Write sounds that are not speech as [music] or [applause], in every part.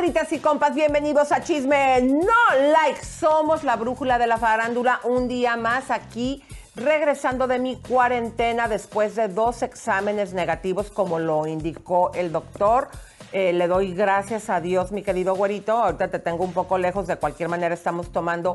Comadritas y compas, bienvenidos a Chisme No Like. Somos la brújula de la farándula un día más aquí, regresando de mi cuarentena después de dos exámenes negativos, como lo indicó el doctor. Eh, le doy gracias a Dios, mi querido güerito. Ahorita te tengo un poco lejos, de cualquier manera estamos tomando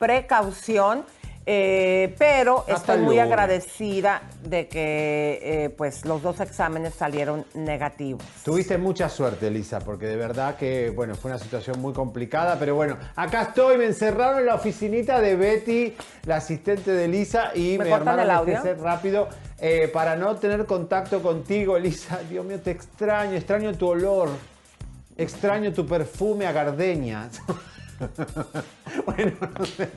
Precaución, eh, pero Hasta estoy muy luego. agradecida de que eh, pues los dos exámenes salieron negativos. Tuviste mucha suerte, Elisa, porque de verdad que, bueno, fue una situación muy complicada, pero bueno, acá estoy, me encerraron en la oficinita de Betty, la asistente de Elisa, y ¿Me armaron el este rápido eh, para no tener contacto contigo, Elisa. [laughs] Dios mío, te extraño, extraño tu olor, extraño tu perfume a gardenia. [laughs] [laughs] bueno, no [laughs] sé.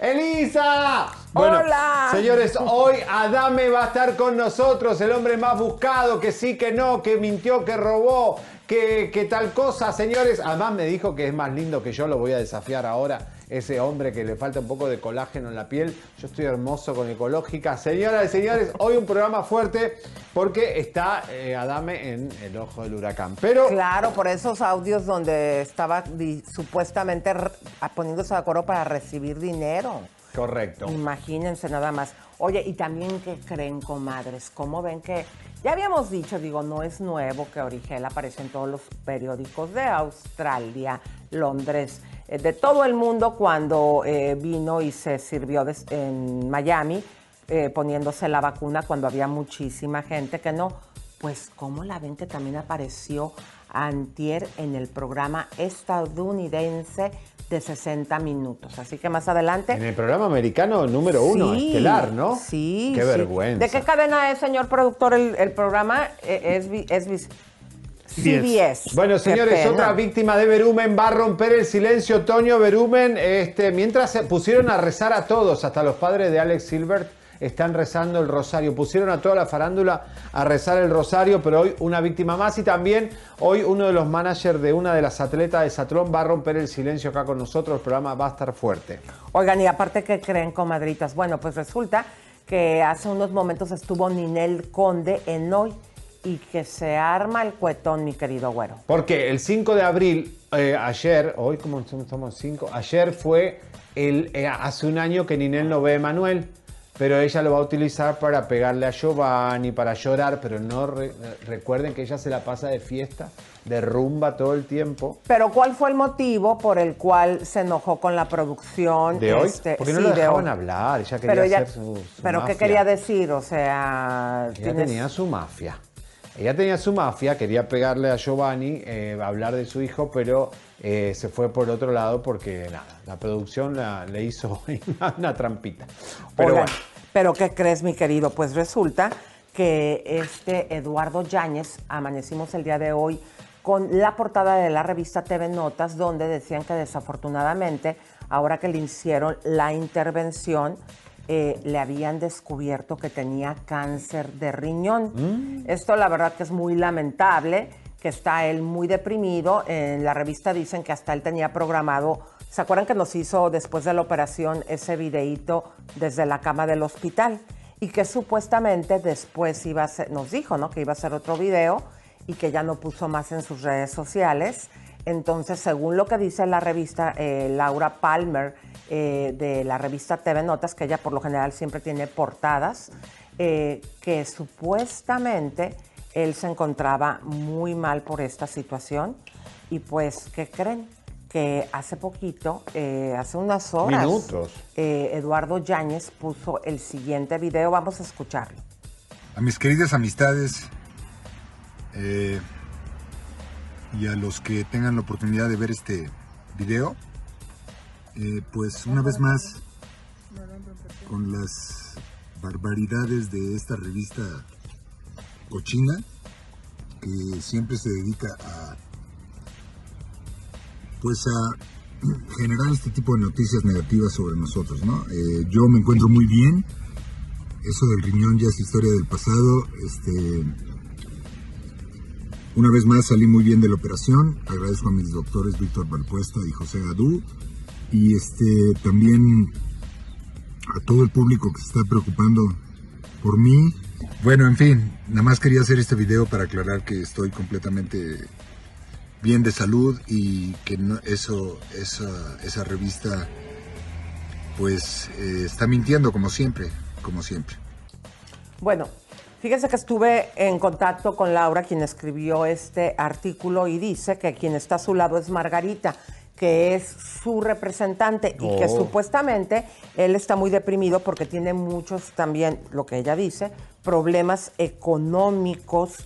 ¡Elisa! Bueno, ¡Hola! Señores, hoy Adame va a estar con nosotros, el hombre más buscado, que sí, que no, que mintió, que robó, que, que tal cosa, señores. Además me dijo que es más lindo que yo, lo voy a desafiar ahora. Ese hombre que le falta un poco de colágeno en la piel. Yo estoy hermoso con ecológica. Señoras y señores, hoy un programa fuerte porque está eh, Adame en el ojo del huracán. Pero Claro, por esos audios donde estaba di- supuestamente poniéndose de acuerdo para recibir dinero. Correcto. Imagínense nada más. Oye, y también que creen, comadres, ¿cómo ven que ya habíamos dicho, digo, no es nuevo que Origel aparece en todos los periódicos de Australia, Londres, de todo el mundo cuando eh, vino y se sirvió en Miami eh, poniéndose la vacuna cuando había muchísima gente que no. Pues, ¿cómo la ven que también apareció antier en el programa estadounidense de 60 minutos? Así que más adelante... En el programa americano número uno, Sí, estelar, ¿no? Sí. Qué sí. vergüenza. ¿De qué cadena es, señor productor, el, el programa? Eh, Es, es, CBS. Bueno, señores, otra víctima de Berumen va a romper el silencio. Toño Berumen, este, mientras se pusieron a rezar a todos, hasta los padres de Alex Silbert están rezando el rosario. Pusieron a toda la farándula a rezar el rosario, pero hoy una víctima más y también hoy uno de los managers de una de las atletas de Satlón va a romper el silencio acá con nosotros. El programa va a estar fuerte. Oigan, y aparte, ¿qué creen, comadritas? Bueno, pues resulta que hace unos momentos estuvo Ninel Conde en hoy y que se arma el cuetón, mi querido güero. Porque el 5 de abril, eh, ayer, hoy como estamos 5, ayer fue el, eh, hace un año que Ninel no ve a Emanuel, pero ella lo va a utilizar para pegarle a Giovanni, para llorar, pero no re- recuerden que ella se la pasa de fiesta, de rumba todo el tiempo. Pero ¿cuál fue el motivo por el cual se enojó con la producción? ¿De hoy? Este, Porque no sí, lo dejaban hablar, ella quería Pero, ella- hacer su, su ¿Pero qué quería decir? O sea, Ella tienes- tenía su mafia. Ella tenía su mafia, quería pegarle a Giovanni, eh, hablar de su hijo, pero eh, se fue por otro lado porque nada, la producción la- le hizo [laughs] una, trampita. Pero bueno, pero ¿qué crees, mi querido? Pues resulta que este Eduardo Yáñez, amanecimos el día de hoy con la portada de la revista TV Notas, donde decían que desafortunadamente, ahora que le hicieron la intervención, eh, le habían descubierto que tenía cáncer de riñón. Mm. Esto la verdad que es muy lamentable, que está él muy deprimido. En la revista dicen que hasta él tenía programado, ¿se acuerdan que nos hizo después de la operación ese videíto desde la cama del hospital? Y que supuestamente después iba a ser, nos dijo, ¿no? Que iba a hacer otro video y que ya no puso más en sus redes sociales. Entonces, según lo que dice la revista, eh, Laura Palmer, eh, de la revista TV Notas, que ella por lo general siempre tiene portadas, eh, que supuestamente él se encontraba muy mal por esta situación. Y pues, ¿qué creen? Que hace poquito, hace unas horas, Eduardo Yáñez puso el siguiente video. Vamos a escucharlo. A mis queridas amistades, eh, y a los que tengan la oportunidad de ver este video, eh, pues una vez más, con las barbaridades de esta revista cochina, que siempre se dedica a, pues a [clears throat] generar este tipo de noticias negativas sobre nosotros, ¿no? Eh, yo me encuentro muy bien, eso del riñón ya es historia del pasado, este una vez más salí muy bien de la operación. Agradezco a mis doctores Víctor Valpuesta y José Gadú. Y este también a todo el público que se está preocupando por mí. Bueno, en fin, nada más quería hacer este video para aclarar que estoy completamente bien de salud y que no, eso, esa, esa revista pues eh, está mintiendo como siempre, como siempre. Bueno, Fíjese que estuve en contacto con Laura, quien escribió este artículo, y dice que quien está a su lado es Margarita, que es su representante y que oh. supuestamente él está muy deprimido porque tiene muchos también, lo que ella dice, problemas económicos,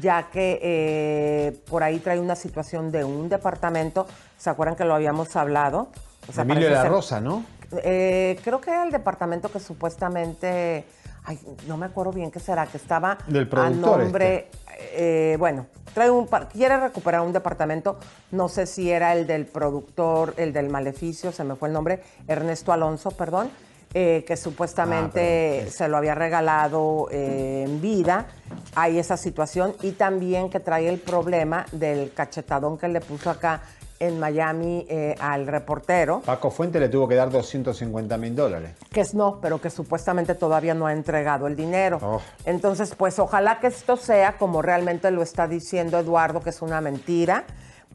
ya que eh, por ahí trae una situación de un departamento, ¿se acuerdan que lo habíamos hablado? O Emilio de la Rosa, ¿no? Eh, creo que era el departamento que supuestamente ay, no me acuerdo bien qué será, que estaba Del a nombre, este. eh, bueno, trae un, quiere recuperar un departamento, no sé si era el del productor, el del maleficio, se me fue el nombre, Ernesto Alonso, perdón, eh, que supuestamente ah, se lo había regalado eh, en vida. Hay esa situación y también que trae el problema del cachetadón que le puso acá en Miami eh, al reportero. Paco Fuente le tuvo que dar 250 mil dólares. Que es no, pero que supuestamente todavía no ha entregado el dinero. Oh. Entonces, pues ojalá que esto sea como realmente lo está diciendo Eduardo, que es una mentira.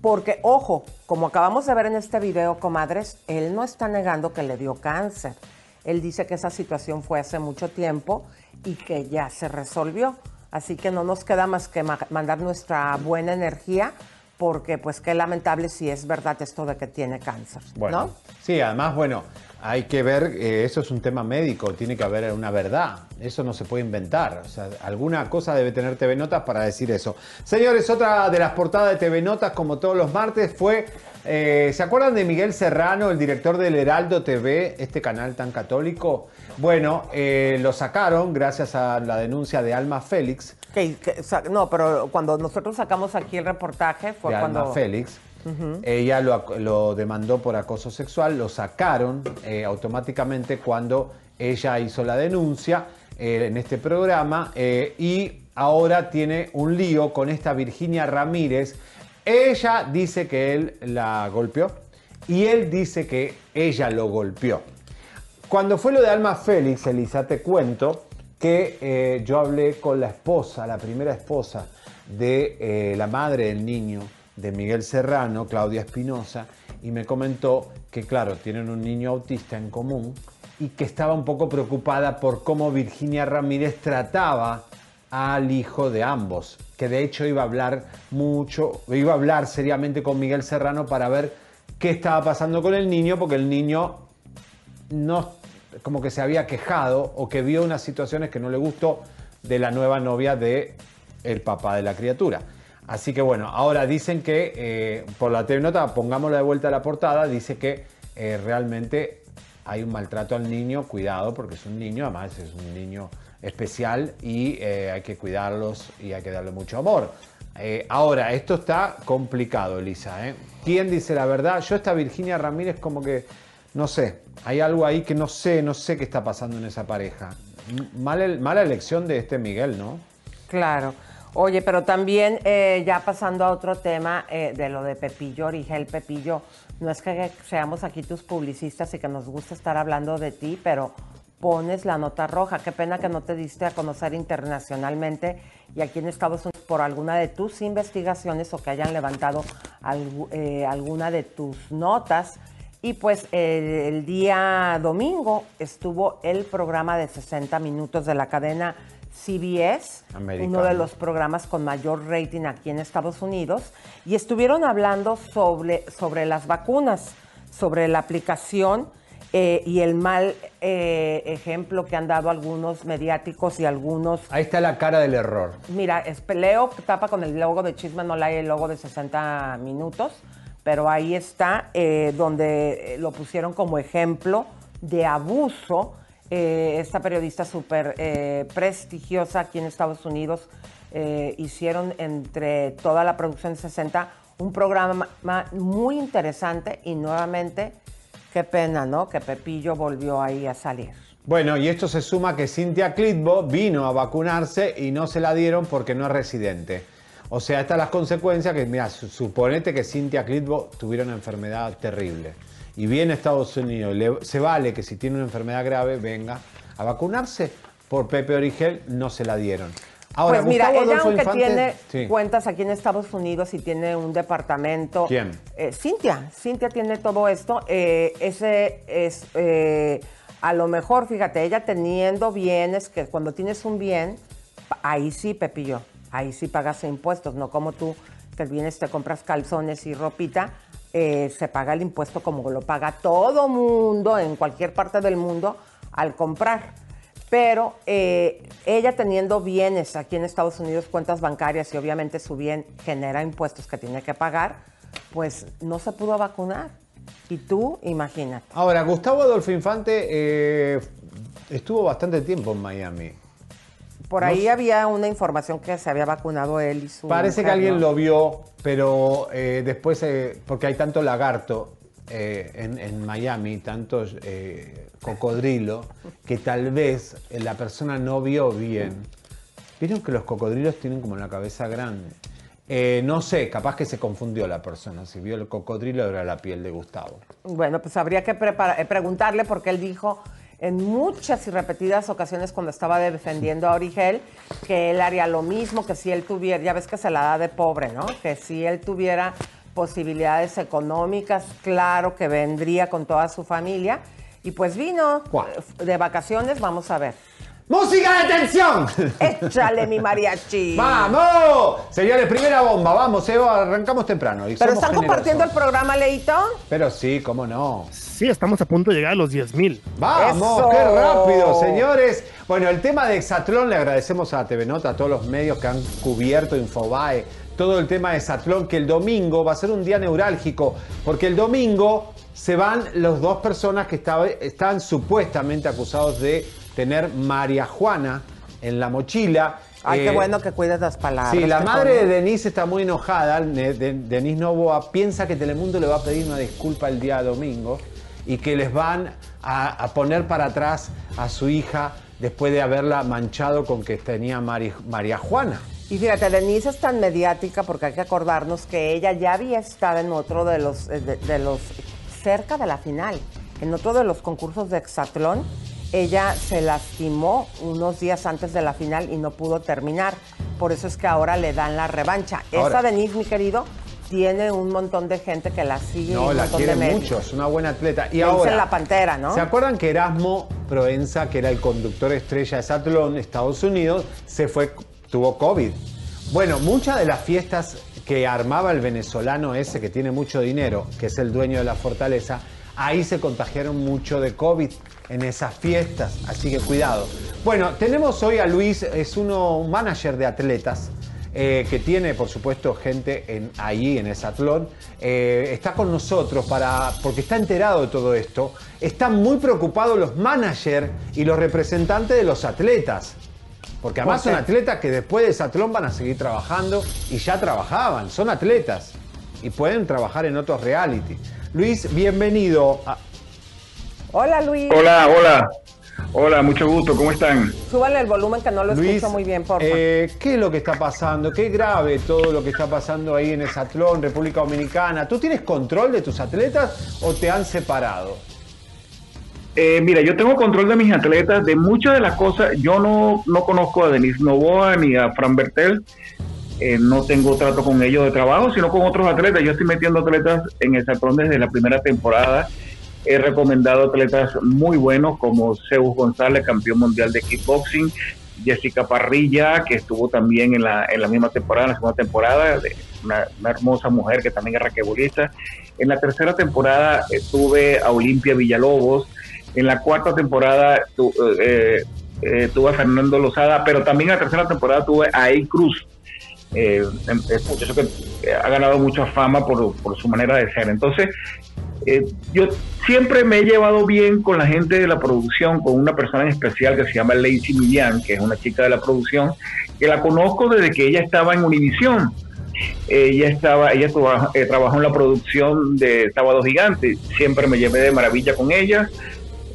Porque, ojo, como acabamos de ver en este video, comadres, él no está negando que le dio cáncer. Él dice que esa situación fue hace mucho tiempo y que ya se resolvió. Así que no nos queda más que mandar nuestra buena energía porque pues qué lamentable si es verdad esto de que tiene cáncer. Bueno, sí, además, bueno, hay que ver, eh, eso es un tema médico, tiene que haber una verdad, eso no se puede inventar, o sea, alguna cosa debe tener TV Notas para decir eso. Señores, otra de las portadas de TV Notas, como todos los martes, fue, eh, ¿se acuerdan de Miguel Serrano, el director del Heraldo TV, este canal tan católico? Bueno, eh, lo sacaron gracias a la denuncia de Alma Félix, no, pero cuando nosotros sacamos aquí el reportaje fue cuando... Félix. Ella lo, demandó por acoso sexual, lo sacaron eh, automáticamente cuando ella hizo la denuncia eh, en este programa eh, y ahora tiene un lío con esta Virginia Ramírez. Ella dice que él la golpeó y él dice que ella lo golpeó. Cuando fue lo de Alma Félix, Elisa, te cuento, que eh, yo hablé con la esposa, la primera esposa de eh, la madre del niño, de Miguel Serrano, Claudia Espinosa, y me comentó que, claro, tienen un niño autista en común y que estaba un poco preocupada por cómo Virginia Ramírez trataba al hijo de ambos, que de hecho iba a hablar mucho, iba a hablar seriamente con Miguel Serrano para ver qué estaba pasando con el niño, porque el niño no como que se había quejado o que vio unas situaciones que no le gustó de la nueva novia de el papá de la criatura. Así que bueno, ahora dicen que eh, por la TV pongámosla de vuelta a la portada, dice que eh, realmente hay un maltrato al niño, cuidado porque es un niño, además es un niño especial y eh, hay que cuidarlos y hay que darle mucho amor. Ahora, esto está complicado, Elisa. ¿Quién dice la verdad? Yo esta Virginia Ramírez como que, no sé, hay algo ahí que no sé, no sé qué está pasando en esa pareja. Mala, mala elección de este Miguel, ¿no? Claro. Oye, pero también eh, ya pasando a otro tema eh, de lo de Pepillo, Origel Pepillo, no es que seamos aquí tus publicistas y que nos gusta estar hablando de ti, pero pones la nota roja. Qué pena que no te diste a conocer internacionalmente y aquí en Estados Unidos por alguna de tus investigaciones o que hayan levantado eh, alguna de tus notas. Y pues el día domingo estuvo el programa de 60 minutos de la cadena CBS, uno de los programas con mayor rating aquí en Estados Unidos, y estuvieron hablando sobre, sobre las vacunas, sobre la aplicación eh, y el mal eh, ejemplo que han dado algunos mediáticos y algunos... Ahí está la cara del error. Mira, es, Leo tapa con el logo de Chisme, no hay el logo de 60 minutos, pero ahí está, eh, donde lo pusieron como ejemplo de abuso eh, esta periodista súper eh, prestigiosa aquí en Estados Unidos, eh, hicieron entre toda la producción de 60 un programa muy interesante y nuevamente, qué pena, ¿no? Que Pepillo volvió ahí a salir. Bueno, y esto se suma que Cynthia Clitbo vino a vacunarse y no se la dieron porque no es residente. O sea, estas las consecuencias que, mira, suponete que Cynthia Clitbo tuviera una enfermedad terrible y viene a Estados Unidos, se vale que si tiene una enfermedad grave venga a vacunarse. Por Pepe Origel no se la dieron. Ahora, pues mira, ella aunque tiene cuentas aquí en Estados Unidos y tiene un departamento. ¿Quién? Eh, Cintia. Cintia tiene todo esto. Eh, ese es, eh, a lo mejor, fíjate, ella teniendo bienes, que cuando tienes un bien, ahí sí, Pepillo, ahí sí pagas impuestos, no como tú, que vienes, te compras calzones y ropita eh, se paga el impuesto como lo paga todo mundo en cualquier parte del mundo al comprar. Pero eh, ella teniendo bienes aquí en Estados Unidos, cuentas bancarias y obviamente su bien genera impuestos que tiene que pagar, pues no se pudo vacunar. Y tú, imagínate. Ahora, Gustavo Adolfo Infante eh, estuvo bastante tiempo en Miami. Por ahí había una información que se había vacunado él y su. Parece que alguien lo vio, pero eh, después, eh, porque hay tanto lagarto eh, en, Miami, tantos cocodrilo, que tal vez la persona no vio bien. Vieron que los cocodrilos tienen como la cabeza grande. no sé, capaz que se confundió la persona. Si vio el cocodrilo era la piel de Gustavo. Bueno, pues habría que preguntarle porque él dijo en muchas y repetidas ocasiones cuando estaba defendiendo a Origel, que él haría lo mismo, que si él tuviera, ya ves que se la da de pobre, ¿no? Que si él tuviera posibilidades económicas, claro que vendría con toda su familia. Y pues vino de vacaciones, vamos a ver. ¡Música de tensión! [laughs] ¡Échale mi mariachi! ¡Vamos! Señores, primera bomba, vamos, Eva, arrancamos temprano. ¿Pero están compartiendo el programa, Leito? Pero sí, cómo no. Sí, estamos a punto de llegar a los 10 mil. ¡Vamos! ¡Qué rápido, señores! Bueno, el tema de Exatlón, le agradecemos a TV Nota, a todos los medios que han cubierto Infobae, todo el tema de Exatlón, que el domingo va a ser un día neurálgico, porque el domingo se van los dos personas que están supuestamente acusados de tener María Juana en la mochila. Ay, qué eh, bueno que cuides las palabras. Sí, la madre de Denise está muy enojada. Denise Novoa piensa que Telemundo le va a pedir una disculpa el día domingo y que les van a, poner para atrás a su hija después de haberla manchado con que tenía María Juana. Y fíjate, Denise es tan mediática porque hay que acordarnos que ella ya había estado en otro de los, eh, de los cerca de la final, en otro de los concursos de Exatlón ella se lastimó unos días antes de la final y no pudo terminar. Por eso es que ahora le dan la revancha. Esa Denise, mi querido, tiene un montón de gente que la sigue. No, la quiere mucho, es una buena atleta. Y ahora, la Pantera, ¿no? ¿Se acuerdan que Erasmo Proenza, que era el conductor estrella de Satlón, Estados Unidos, se fue, tuvo COVID? Bueno, muchas de las fiestas que armaba el venezolano ese que tiene mucho dinero, que es el dueño de la fortaleza, ahí se contagiaron mucho de COVID en esas fiestas, así que cuidado. Bueno, tenemos hoy a Luis, es uno, un manager de atletas. Eh, que tiene, por supuesto, gente en, ahí en el Satlón, eh, está con nosotros para, porque está enterado de todo esto. Están muy preocupados los managers y los representantes de los atletas. Porque además ¿Por son atletas que después de Satlón van a seguir trabajando y ya trabajaban, son atletas y pueden trabajar en otros reality. Luis, bienvenido. a- Hola Luis. Hola, hola. Hola, mucho gusto. ¿Cómo están? Súbale el volumen que no lo Luis, escucho muy bien, por favor. eh, ¿qué es lo que está pasando? Qué grave todo lo que está pasando ahí en Esatlón, República Dominicana. ¿Tú tienes control de tus atletas o te han separado? Eh, mira, yo tengo control de mis atletas, de muchas de las cosas. Yo no, no conozco a Denise Novoa ni a Fran Bertel. Eh, no tengo trato con ellos de trabajo, sino con otros atletas. Yo estoy metiendo atletas en el desde la primera temporada. He recomendado atletas muy buenos como Zeus González, campeón mundial de kickboxing, Jessica Parrilla, que estuvo también en la, en la misma temporada, en la segunda temporada, una, hermosa mujer que también es raquebolista. En la tercera temporada eh, tuve a Olimpia Villalobos. En la cuarta temporada tu- eh, eh, tuve a Fernando Lozada, pero también en la tercera temporada tuve a A. Cruz. Eh, em- es muchacho que eh, ha ganado mucha fama por, por su manera de ser. Entonces, eh, yo siempre me he llevado bien con la gente de la producción, con una persona en especial que se llama Lacey Millán, que es una chica de la producción, que la conozco desde que ella estaba en Univisión. Ella estaba, ella eh, trabajó en la producción de Sábado Gigante. Siempre me llevé de maravilla con ella.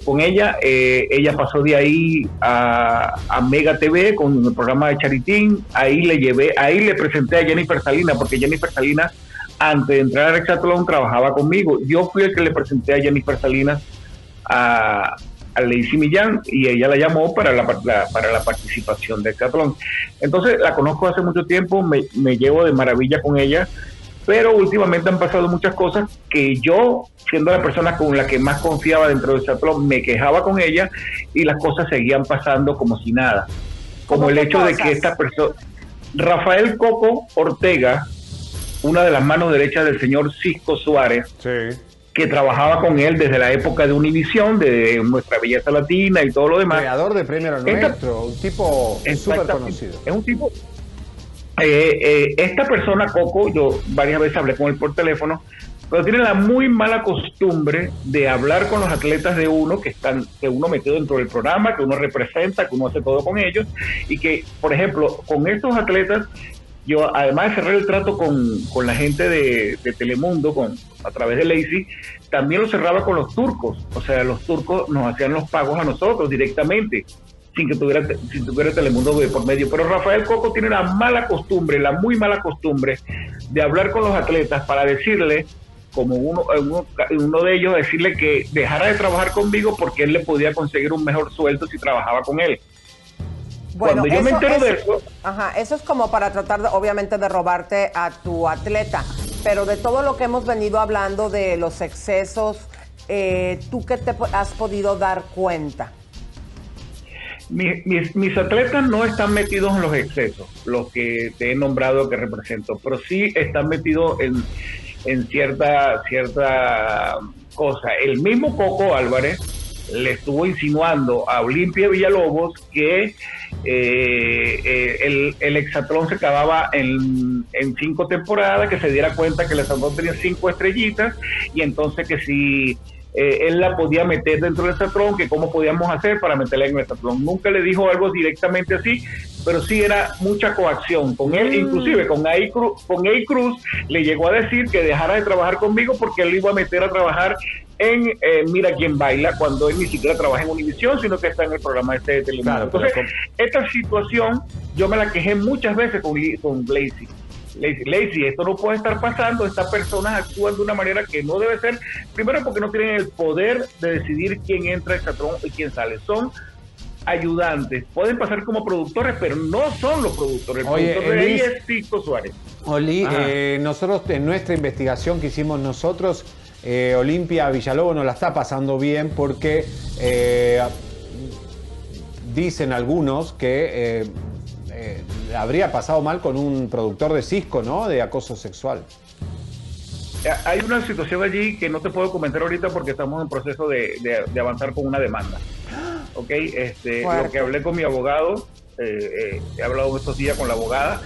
Con ella, eh, ella pasó de ahí a, a Mega TV con el programa de Charitín. Ahí le llevé, ahí le presenté a Jennifer Salinas, porque Jennifer Salinas, antes de entrar a Exatlón, trabajaba conmigo. Yo fui el que le presenté a Jennifer Salinas a, a Lacey Millán y ella la llamó para la, para la participación de Exatlón. Entonces la conozco hace mucho tiempo, me, me llevo de maravilla con ella, pero últimamente han pasado muchas cosas que yo, siendo la persona con la que más confiaba dentro de Exatlón, me quejaba con ella y las cosas seguían pasando como si nada. Como ¿Cómo el hecho de que esta persona, Rafael Coco Ortega, una de las manos derechas del señor Cisco Suárez, Sí. que trabajaba con él desde la época de Univisión, de Nuestra Belleza Latina y todo lo demás. Creador de Premio Nuestro, un tipo súper conocido. Es un tipo. Eh, eh, esta persona, Coco, yo varias veces hablé con él por teléfono, pero tiene la muy mala costumbre de hablar con los atletas de uno que están, que uno metido dentro del programa, que uno representa, que uno hace todo con ellos, y que, por ejemplo, con estos atletas, yo además de cerrar el trato con, con la gente de, de Telemundo, con, a través de Lacey, también lo cerraba con los turcos. O sea, los turcos nos hacían los pagos a nosotros directamente, sin que tuviera, sin tuviera Telemundo de por medio. Pero Rafael Coco tiene la mala costumbre, la muy mala costumbre de hablar con los atletas para decirle, como uno, uno, uno de ellos, decirle que dejara de trabajar conmigo porque él le podía conseguir un mejor sueldo si trabajaba con él. Cuando yo me entero de eso, Ajá, eso es como para tratar, de, obviamente, de robarte a tu atleta. Pero de todo lo que hemos venido hablando de los excesos, eh, ¿tú qué te has podido dar cuenta? Mi- mis, mis atletas no están metidos en los excesos, los que te he nombrado que represento, pero sí están metidos en, en cierta, cierta cosa. El mismo Coco Álvarez le estuvo insinuando a Olimpia Villalobos que eh, eh, el, el hexatlón se acababa en, en cinco temporadas, que se diera cuenta que el hexatlón tenía cinco estrellitas y entonces que si eh, él la podía meter dentro del hexatlón, que cómo podíamos hacer para meterla en el hexatlón. Nunca le dijo algo directamente así, pero sí era mucha coacción con él, inclusive con A. Cruz, con A. Cruz le llegó a decir que dejara de trabajar conmigo porque él lo iba a meter a trabajar en eh, Mira quién baila, cuando él ni siquiera trabaja en Univisión, sino que está en el programa este de Telemundo. Claro, Entonces, esta situación yo me la quejé muchas veces con, con Lacey. Lacey, esto no puede estar pasando, estas personas actúan de una manera que no debe ser, primero porque no tienen el poder de decidir quién entra al Exatlón y quién sale, son ayudantes, pueden pasar como productores, pero no son los productores, el Oye, productor de ahí es Cisco Suárez. Oli, eh, nosotros en nuestra investigación que hicimos nosotros, eh, Olimpia Villalobos no la está pasando bien porque eh, dicen algunos que eh, habría pasado mal con un productor de Cisco, ¿no? De acoso sexual. Eh, Hay una situación allí que no te puedo comentar ahorita porque estamos en proceso de, de- de avanzar con una demanda. ¿Ok? Este, Fuerte. lo que hablé con mi abogado, eh, eh, he hablado estos días con la abogada,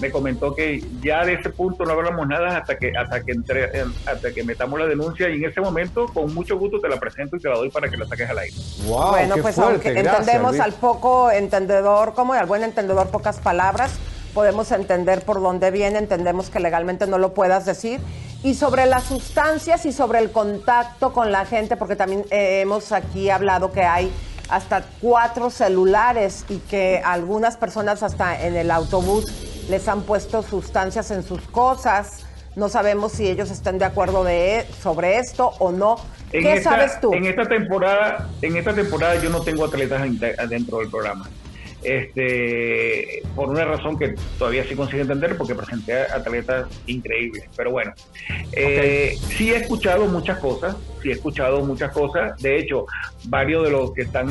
me comentó que ya de ese punto no hablamos nada hasta que hasta que entre, eh, hasta que metamos la denuncia y en ese momento con mucho gusto te la presento y te la doy para que la saques al aire. Wow, bueno, qué pues fuerte. aunque Gracias, entendemos Luis. al poco entendedor, como al buen entendedor pocas palabras, podemos entender por dónde viene, entendemos que legalmente no lo puedas decir. Y sobre las sustancias y sobre el contacto con la gente, porque también eh, hemos aquí hablado que hay hasta cuatro celulares y que algunas personas hasta en el autobús les han puesto sustancias en sus cosas. No sabemos si ellos están de acuerdo de, sobre esto o no. En ¿Qué esta- sabes tú? En esta temporada, en esta temporada yo no tengo atletas dentro del programa. Este, por una razón que todavía sí consigo entender, porque presenté atletas increíbles. Pero bueno, eh, sí he escuchado muchas cosas, sí he escuchado muchas cosas. De hecho, varios de los que están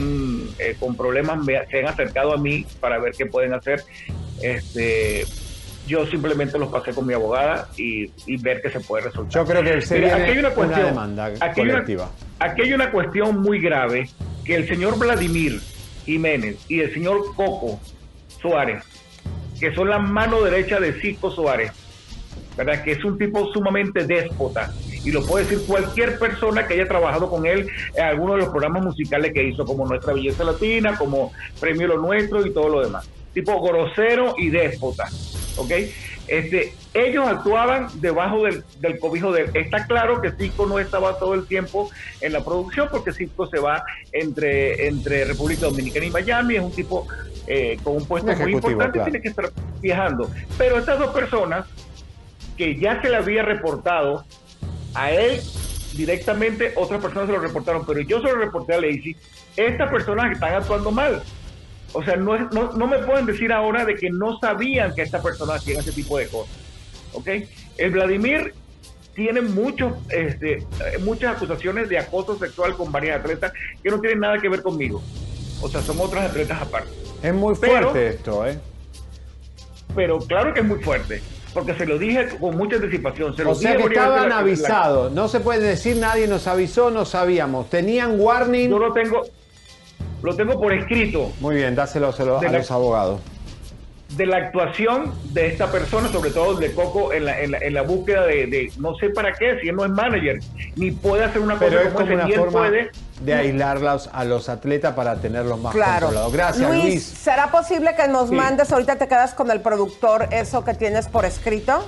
eh, con problemas me- se han acercado a mí para ver qué pueden hacer. Este, yo simplemente los pasé con mi abogada y, y ver qué se puede resolver. Yo creo que Mira, aquí hay una demanda Aquí hay una- colectiva. aquí hay una cuestión muy grave que el señor Vladimir Jiménez y el señor Coco Suárez, que son la mano derecha de Cisco Suárez, ¿verdad? Que es un tipo sumamente déspota. Y lo puede decir cualquier persona que haya trabajado con él en alguno de los programas musicales que hizo, como Nuestra Belleza Latina, como Premio Lo Nuestro y todo lo demás. Tipo grosero y déspota. ¿Ok? Este, ellos actuaban debajo del, del cobijo de él. Está claro que Cisco no estaba todo el tiempo en la producción porque Cisco se va entre, entre República Dominicana y Miami. Es un tipo eh, con un puesto Un muy importante, claro. tiene que estar viajando. Pero estas dos personas que ya se le había reportado a él directamente, otras personas se lo reportaron, pero yo se lo reporté a Lacey, estas personas están actuando mal. O sea, no, no, no me pueden decir ahora de que no sabían que estas personas hacían ese tipo de cosas. ¿Ok? El Vladimir tiene muchos, este, muchas acusaciones de acoso sexual con varias atletas que no tienen nada que ver conmigo. O sea, son otras atletas aparte. Es muy Pero- fuerte esto, ¿eh? Pero claro que es muy fuerte, porque se lo dije con mucha anticipación. Se O sea que estaban avisados. No se puede decir nadie nos avisó, no sabíamos. Tenían warning. Yo lo tengo, lo tengo por escrito Muy bien, dáselo a los, la- abogados. de la actuación de esta persona, sobre todo de Coco, en la, en la, en la búsqueda de, de- no sé para qué, si él no es manager, ni puede hacer una Pero cosa es como una ni él forma puede. de aislarlos a los atletas para tenerlos más Claro. controlados. Gracias, Luis, Luis. ¿será posible que nos Sí. mandes, ahorita te quedas con el productor, eso que tienes por escrito?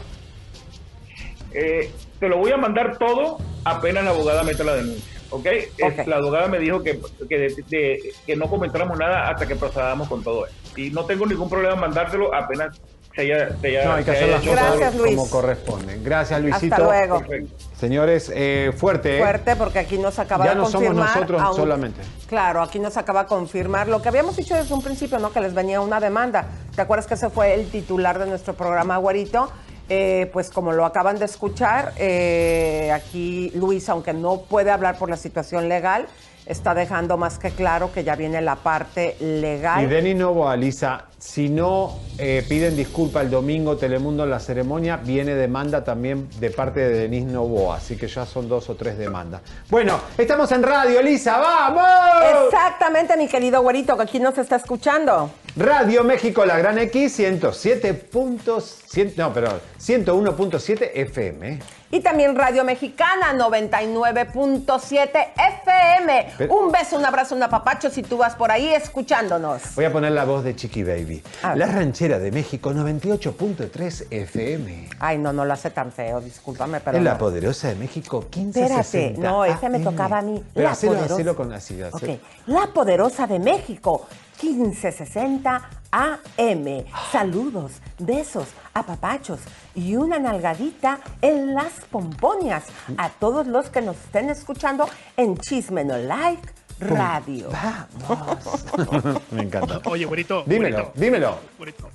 Eh, te lo voy a mandar todo apenas la abogada meta la denuncia. ¿Ok? Es- Ok. La abogada me dijo que, que, de- de- que no comentáramos nada hasta que procedamos con todo esto. Y no tengo ningún problema en mandártelo apenas se haya, se haya- No, hay que se hacer haya las hecho cosas todo. Gracias, Luis. como corresponden. Gracias, Luisito. Hasta luego. Perfecto. Señores, eh, fuerte, ¿eh? Fuerte, porque aquí nos acaba Ya de no somos confirmar. nosotros aún- solamente. Claro, aquí nos acaba de confirmar lo que habíamos dicho desde un principio, ¿no? Que les venía una demanda. ¿Te acuerdas que ese fue el titular de nuestro programa, Güerito? Eh, pues como lo acaban de escuchar, eh, aquí Luis, aunque no puede hablar por la situación legal, está dejando más que claro que ya viene la parte legal. Y Denis Novoa, Lisa, si no eh, piden disculpa el domingo Telemundo en la ceremonia, viene demanda también de parte de Denis Novoa, así que ya son dos o tres demandas. Bueno, estamos en radio, Lisa, ¡vamos! Exactamente, mi querido Güerito, que aquí nos está escuchando. Radio México, la Gran X, 107 puntos, cien- no, perdón, 101.7 FM. Y también Radio Mexicana 99.7 FM. Pero- un beso, un abrazo, un apapacho si tú vas por ahí escuchándonos. Voy a poner la voz de Chiqui Baby. Ver. La ranchera de México, 98.3 FM. Ay, no, no lo hace tan feo, discúlpame, pero. La no. poderosa de México, 1560 Espérate, no, ese me tocaba a mí. Pero la hacelo, poderosa. hacelo con. Ok. La poderosa de México, 1560 AM. Saludos, besos, apapachos y una nalgadita en las pompoñas a todos los que nos estén escuchando en Chisme No Like Radio. Vamos. [laughs] Me encanta. Oye, güerito. Dímelo, güerito, dímelo. Güerito,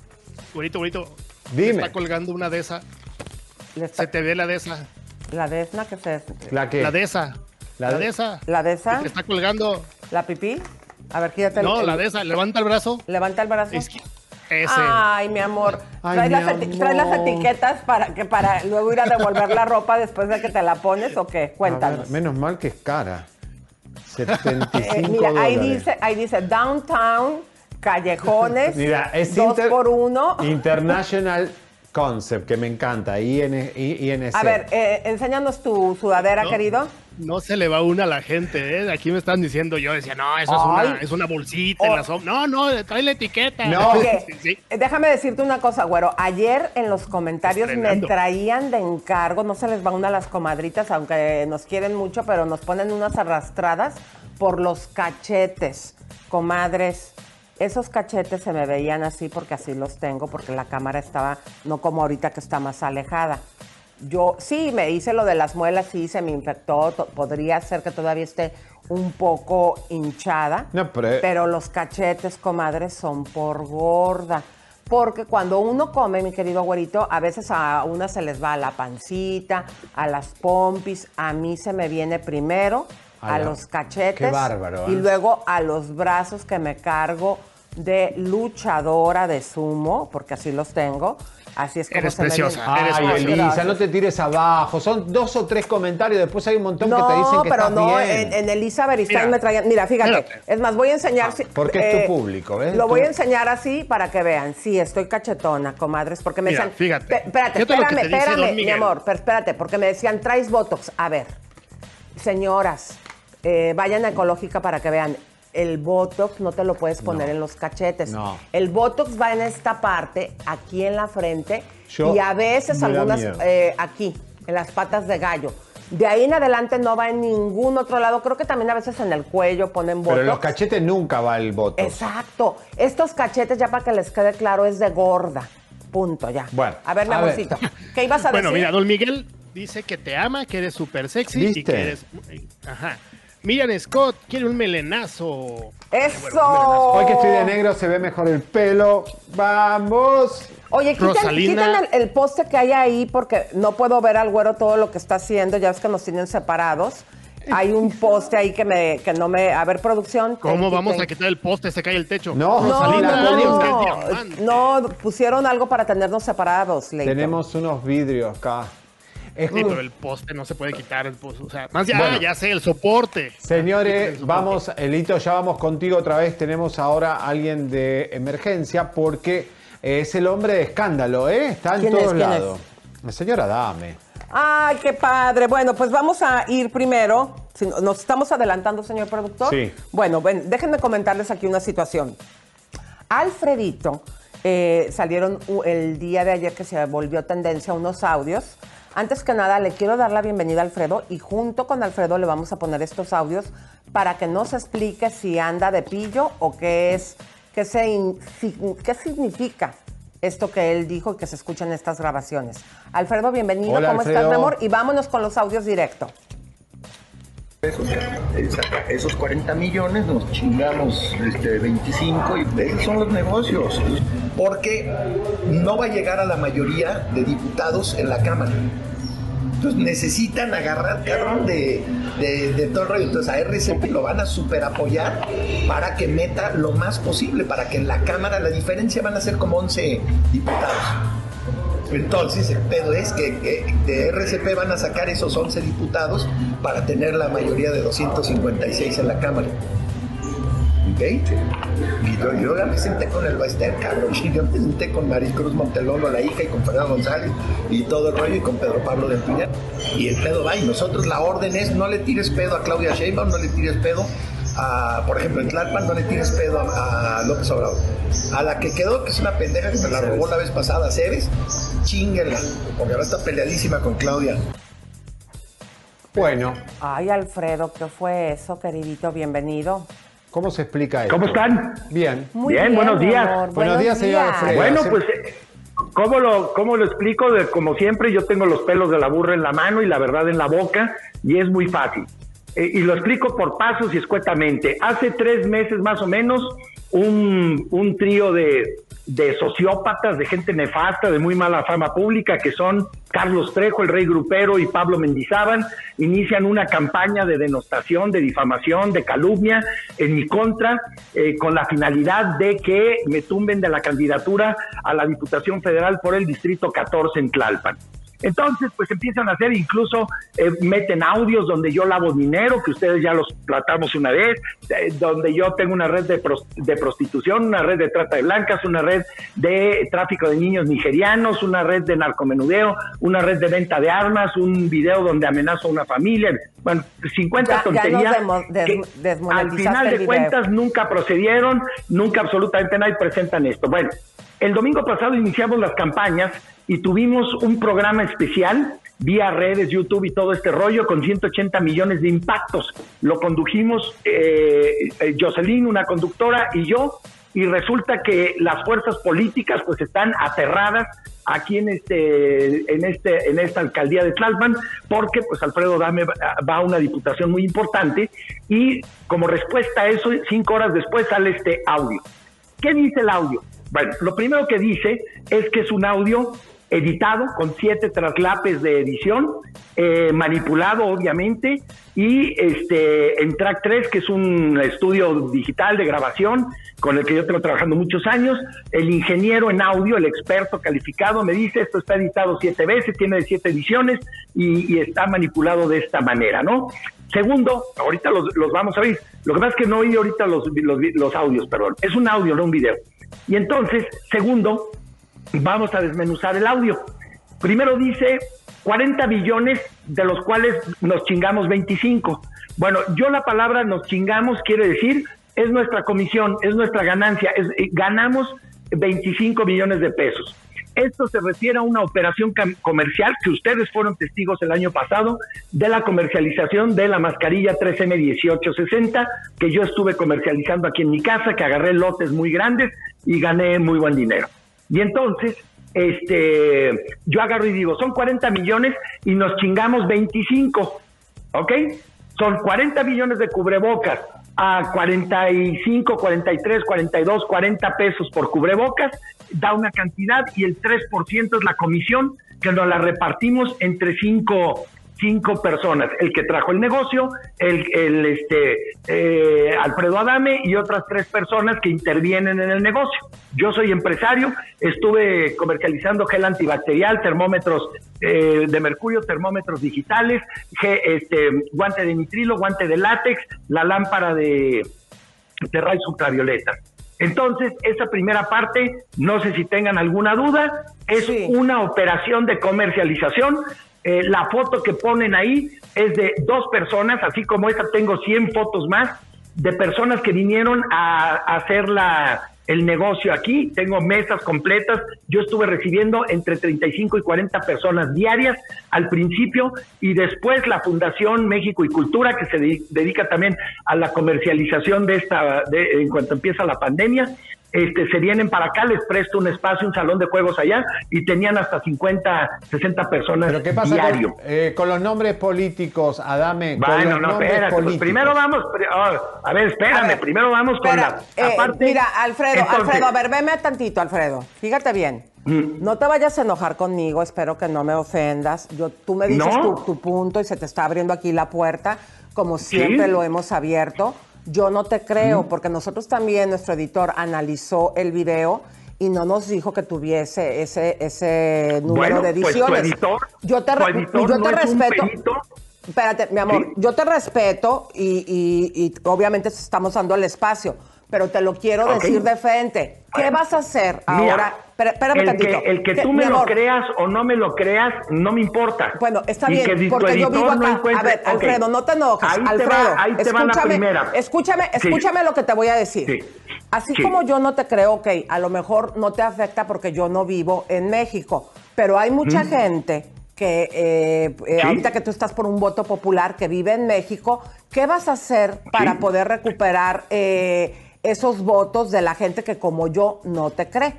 güerito, güerito. Dime. Está colgando una de esas. Se te ve la de esa. La de Esna que se. ¿La qué? La de esa. La La, de- de esa. ¿La de esa? Está colgando. ¿La pipí? A ver, quítate el- No, el- la de esa. Levanta el brazo. Levanta el brazo. Es que- ese. Ay, mi amor. Ay, ¿Traes, mi las eti- traes las amor. etiquetas para que para luego ir a devolver la ropa después de que te la pones o qué? Ver, Cuéntanos. menos mal que es cara. 75 Eh, mira, ahí dólares. dice, ahí dice downtown, callejones, Mira, es dos inter- por uno. International Concept, que me encanta. INC. A ver, eh, enséñanos tu sudadera, No. querido. No se le va una a la gente, ¿eh? Aquí me están diciendo, yo decía, no, eso es una, es una bolsita en Oh. la sombra. No, no, trae la etiqueta. No. [laughs] Sí, sí. eh, déjame decirte una cosa, güero. Ayer en los comentarios me traían de encargo, no se les va una a las comadritas, aunque nos quieren mucho, pero nos ponen unas arrastradas por los cachetes, comadres. Esos cachetes se me veían así porque así los tengo, porque la cámara estaba, no como ahorita que está más alejada. Yo sí me hice lo de las muelas, sí se me infectó, podría ser que todavía esté un poco hinchada, No, pero- pero los cachetes, comadres, son por gorda. Porque cuando uno come, mi querido güerito, a veces a una se les va a la pancita, a las pompis, a mí se me viene primero A a la- los cachetes Qué bárbaro, ¿eh? y luego a los brazos que me cargo de luchadora de sumo, porque así los tengo. Así es como Eres se me preciosa. viene. Eres Ay, Elisa, gracias. no te tires abajo. Son dos o tres comentarios. Después hay un montón que te dicen No, que pero estás no, bien. en, en Elisa Beristain me traían. Mira, fíjate. Es más, voy a enseñar. Ah, porque es tu público, ¿ves? Lo Tú- voy a enseñar así para que vean. Sí, estoy cachetona, comadres, porque me Mira, decían. fíjate. Pe- Espérate, lo espérame, espérame, mi amor, pero espérate, porque me decían, traes Botox. A ver, señoras, eh, vayan a Ecológica para que vean. El Botox no te lo puedes poner en los cachetes. No. El Botox va en esta parte, aquí en la frente, Yo- y a veces algunas eh, aquí, en las patas de gallo. De ahí en adelante no va en ningún otro lado. Creo que también a veces en el cuello ponen Botox. Pero en los cachetes nunca va el voto. Exacto. Estos cachetes, ya para que les quede claro, es de gorda. Punto, ya. Bueno, A ver, amorcito. ¿Qué ibas a Bueno, decir? mira, don Miguel dice que te ama, que eres súper sexy ¿Viste? y que eres... Ajá. Miriam Scott quiere un melenazo. ¡Eso! Hoy que estoy de negro se ve mejor el pelo. ¡Vamos! Oye, quiten el, el poste que hay ahí porque no puedo ver al güero todo lo que está haciendo. Ya ves que nos tienen separados. Hay un poste ahí que me que no me. A ver, producción. ¿Cómo vamos a quitar el poste? Se cae el techo. No, No, Rosalina no, no, no, pusieron algo para tenernos separados, Leito. Tenemos unos vidrios acá. Es Sí, que- pero el poste no se puede quitar. El poste, o sea, más ya, Bueno. ya sé, el soporte. Señores, vamos, Elito, ya vamos contigo otra vez. Tenemos ahora a alguien de emergencia porque es el hombre de escándalo, ¿eh? Está en todos ¿Quién lados. La señora Dame. Ay, qué padre. Bueno, pues vamos a ir primero. ¿Nos estamos adelantando, señor productor? Sí. Bueno, ven, déjenme comentarles aquí una situación. Alfredito, eh, salieron el día de ayer que se volvió tendencia unos audios. Antes que nada, le quiero dar la bienvenida a Alfredo y junto con Alfredo le vamos a poner estos audios para que nos explique si anda de pillo o qué es, qué, se in- si- qué significa esto que él dijo y que se escucha en estas grabaciones. Alfredo, bienvenido. Hola, ¿Cómo Alfredo. estás, mi amor? Y vámonos con los audios directo. Pesos. Esos 40 millones nos chingamos este, 25 y esos son los negocios. Porque no va a llegar a la mayoría de diputados en la Cámara. Entonces necesitan agarrar cabrón de, de, de todo el rollo. Entonces a RCP lo van a super apoyar para que meta lo más posible, para que en la Cámara la diferencia van a ser como 11 diputados. Entonces, el pedo es que, de RCP van a sacar esos 11 diputados para tener la mayoría de 256 en la Cámara. ¿Ok? Y yo, ya me senté con el Baester, cabrón. [laughs] Yo me senté con Maricruz Montelolo, la hija, y con Fernando González, y todo el rollo, y con Pedro Pablo del Piñar. Y el pedo va, y nosotros la orden es: no le tires pedo a Claudia Sheinbaum, no le tires pedo a, por ejemplo, en Tlalpan, no le tires pedo a, a López Obrador. A la que quedó, que es una pendeja que me la robó la vez pasada, Cebes, chinguela, porque ahora está peleadísima con Claudia. Bueno, Ay, Alfredo, ¿qué fue eso, queridito? Bienvenido. ¿cómo se explica esto? ¿Cómo están? Bien. Muy Bien, bien, buenos días. Buenos días, señor Alfredo. Bueno, sí. pues, ¿cómo lo, ¿cómo lo explico? De, como siempre, yo tengo los pelos de la burra en la mano y la verdad en la boca, y es muy fácil. Eh, y lo explico por pasos y escuetamente. Hace tres meses más o menos, un, un trío de, de sociópatas, de gente nefasta, de muy mala fama pública, que son Carlos Trejo, el rey grupero, y Pablo Mendizábal, inician una campaña de denostación, de difamación, de calumnia en mi contra, eh, con la finalidad de que me tumben de la candidatura a la Diputación Federal por el Distrito 14 en Tlalpan. Entonces, pues empiezan a hacer, incluso eh, meten audios donde yo lavo dinero, que ustedes ya los tratamos una vez, eh, donde yo tengo una red de, pros- de prostitución, una red de trata de blancas, una red de tráfico de niños nigerianos, una red de narcomenudeo, una red de venta de armas, un video donde amenazo a una familia, bueno, 50 Ya- ya nos tonterías que al final de cuentas nunca procedieron, nunca absolutamente nadie presentan esto. Bueno, el domingo pasado iniciamos las campañas y tuvimos un programa especial vía redes, YouTube y todo este rollo con 180 millones de impactos. Lo condujimos eh, eh, Jocelyn, una conductora, y yo, y resulta que las fuerzas políticas pues están aterradas aquí en este en este en esta alcaldía de Tlalpan porque pues Alfredo Dame va va a una diputación muy importante y como respuesta a eso cinco horas después sale este audio ¿qué dice el audio? Bueno lo primero que dice es que es un audio editado con siete traslapes de edición, eh, manipulado obviamente, y este en Track 3, que es un estudio digital de grabación con el que yo tengo trabajando muchos años, el ingeniero en audio, el experto calificado, me dice esto está editado siete veces, tiene siete ediciones y, está manipulado de esta manera, ¿no? Segundo, ahorita los, los vamos a oír. Lo que pasa es que no oí ahorita los, los, los audios, perdón. Es un audio, no un video. Y entonces, segundo, vamos a desmenuzar el audio. Primero dice 40 billones, de los cuales nos chingamos 25. Bueno, yo la palabra nos chingamos quiere decir, es nuestra comisión, es nuestra ganancia, es, eh, ganamos 25 millones de pesos. Esto se refiere a una operación comercial que ustedes fueron testigos el año pasado de la comercialización de la mascarilla 3M1860 que yo estuve comercializando aquí en mi casa, que agarré lotes muy grandes y gané muy buen dinero. Y entonces, este, yo agarro y digo, son 40 millones y nos chingamos 25, ¿ok? Son 40 millones de cubrebocas a 45, 43, 42, 40 pesos por cubrebocas, da una cantidad y el 3% es la comisión que nos la repartimos entre cinco cinco personas, el que trajo el negocio, el, el este eh, Alfredo Adame y otras tres personas que intervienen en el negocio. Yo soy empresario, estuve comercializando gel antibacterial, termómetros eh, de mercurio, termómetros digitales, este, guante de nitrilo, guante de látex, la lámpara de, de rayos ultravioleta. Entonces, esa primera parte, no sé si tengan alguna duda, es una operación de comercialización. Eh, la foto que ponen ahí es de dos personas, así como esta tengo 100 fotos más de personas que vinieron a, hacer la, el negocio aquí. Tengo mesas completas. Yo estuve recibiendo entre 35 y 40 personas diarias al principio y después la Fundación México y Cultura, que se de- dedica también a la comercialización de esta, de, en cuanto empieza la pandemia. Este, se vienen para acá, les presto un espacio, un salón de juegos allá, y tenían hasta 50, 60 personas ¿Pero qué pasa diario. con, eh, con los nombres políticos, Adame? con Bueno, los no, espérate, pues políticos. primero vamos, oh, a ver, espérame, A ver, primero vamos con Espera, la eh, aparte. mira, Alfredo, entonces, Alfredo, a ver, veme tantito, Alfredo. Fíjate bien. Mm. No te vayas a enojar conmigo, espero que no me ofendas. Yo, tú me dices No. tu, tu punto y se te está abriendo aquí la puerta, como siempre Sí. lo hemos abierto. Yo no te creo, porque nosotros también, nuestro editor analizó el video y no nos dijo que tuviese ese, ese número Bueno, de pues tu ediciones. editor- yo te, tu editor yo no te es un respeto. perito. Espérate, mi amor, Sí. yo te respeto y, y- y obviamente estamos dando el espacio, pero te lo quiero decir de frente. ¿Qué vas a hacer Mira, ahora? Espera- Espérame el tantito. que, el que ¿Qué- tú me lo creas o no me lo creas, no me importa. Bueno, está Y bien, porque yo vivo no acá. encuentre- a ver. Alfredo, no te enojes. Ahí te Alfredo, va, ahí te va la escúchame, primera. Escúchame, Sí. escúchame lo que te voy a decir. Sí. Así Sí. como yo no te creo, ok, a lo mejor no te afecta porque yo no vivo en México, pero hay mucha Mm. gente que eh, eh, Sí. ahorita que tú estás por un voto popular que vive en México, ¿qué vas a hacer para Sí. poder recuperar eh, esos votos de la gente que como yo no te cree?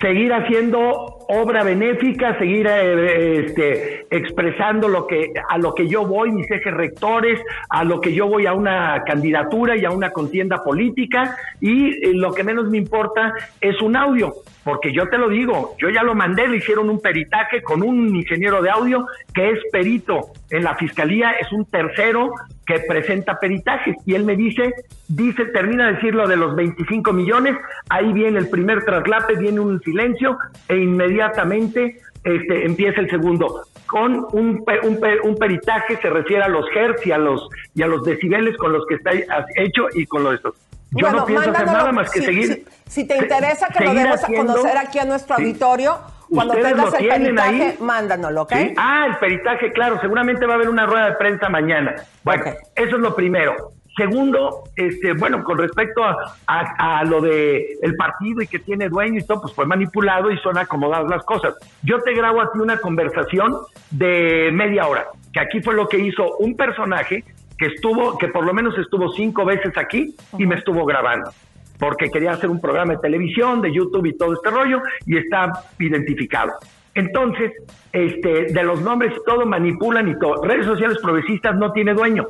seguir haciendo obra benéfica, seguir eh, este, expresando lo que a lo que yo voy, mis ejes rectores, a lo que yo voy a una candidatura y a una contienda política y eh, lo que menos me importa es un audio, porque yo te lo digo, yo ya lo mandé, le hicieron un peritaje con un ingeniero de audio que es perito en la fiscalía, es un tercero que presenta peritajes y él me dice, dice, termina de decir lo de los 25 millones, ahí viene el primer traslape, viene un silencio e inmediatamente este, empieza el segundo. Con un, un, un peritaje se refiere a los hertz y a los, y a los decibeles con los que está hecho y con lo de esto. Yo Bueno, no pienso hacer nada más que Si- seguir. Si, si te interesa que lo demos a conocer aquí a nuestro Sí. auditorio, cuando Ustedes tengas lo el tienen peritaje, ahí. mándanoslo, ¿ok? Sí. Ah, el peritaje, claro, seguramente va a haber una rueda de prensa mañana. Bueno, eso es lo primero. Segundo, este, bueno, con respecto a, a- a lo de el partido y que tiene dueño y todo, pues fue manipulado y son acomodadas las cosas. Yo te grabo a ti una conversación de media hora, que aquí fue lo que hizo un personaje que estuvo, que por lo menos estuvo cinco veces aquí y me estuvo grabando porque quería hacer un programa de televisión, de YouTube y todo este rollo, y está identificado. Entonces, este, de los nombres todo, manipulan y todo. Redes sociales progresistas no tiene dueño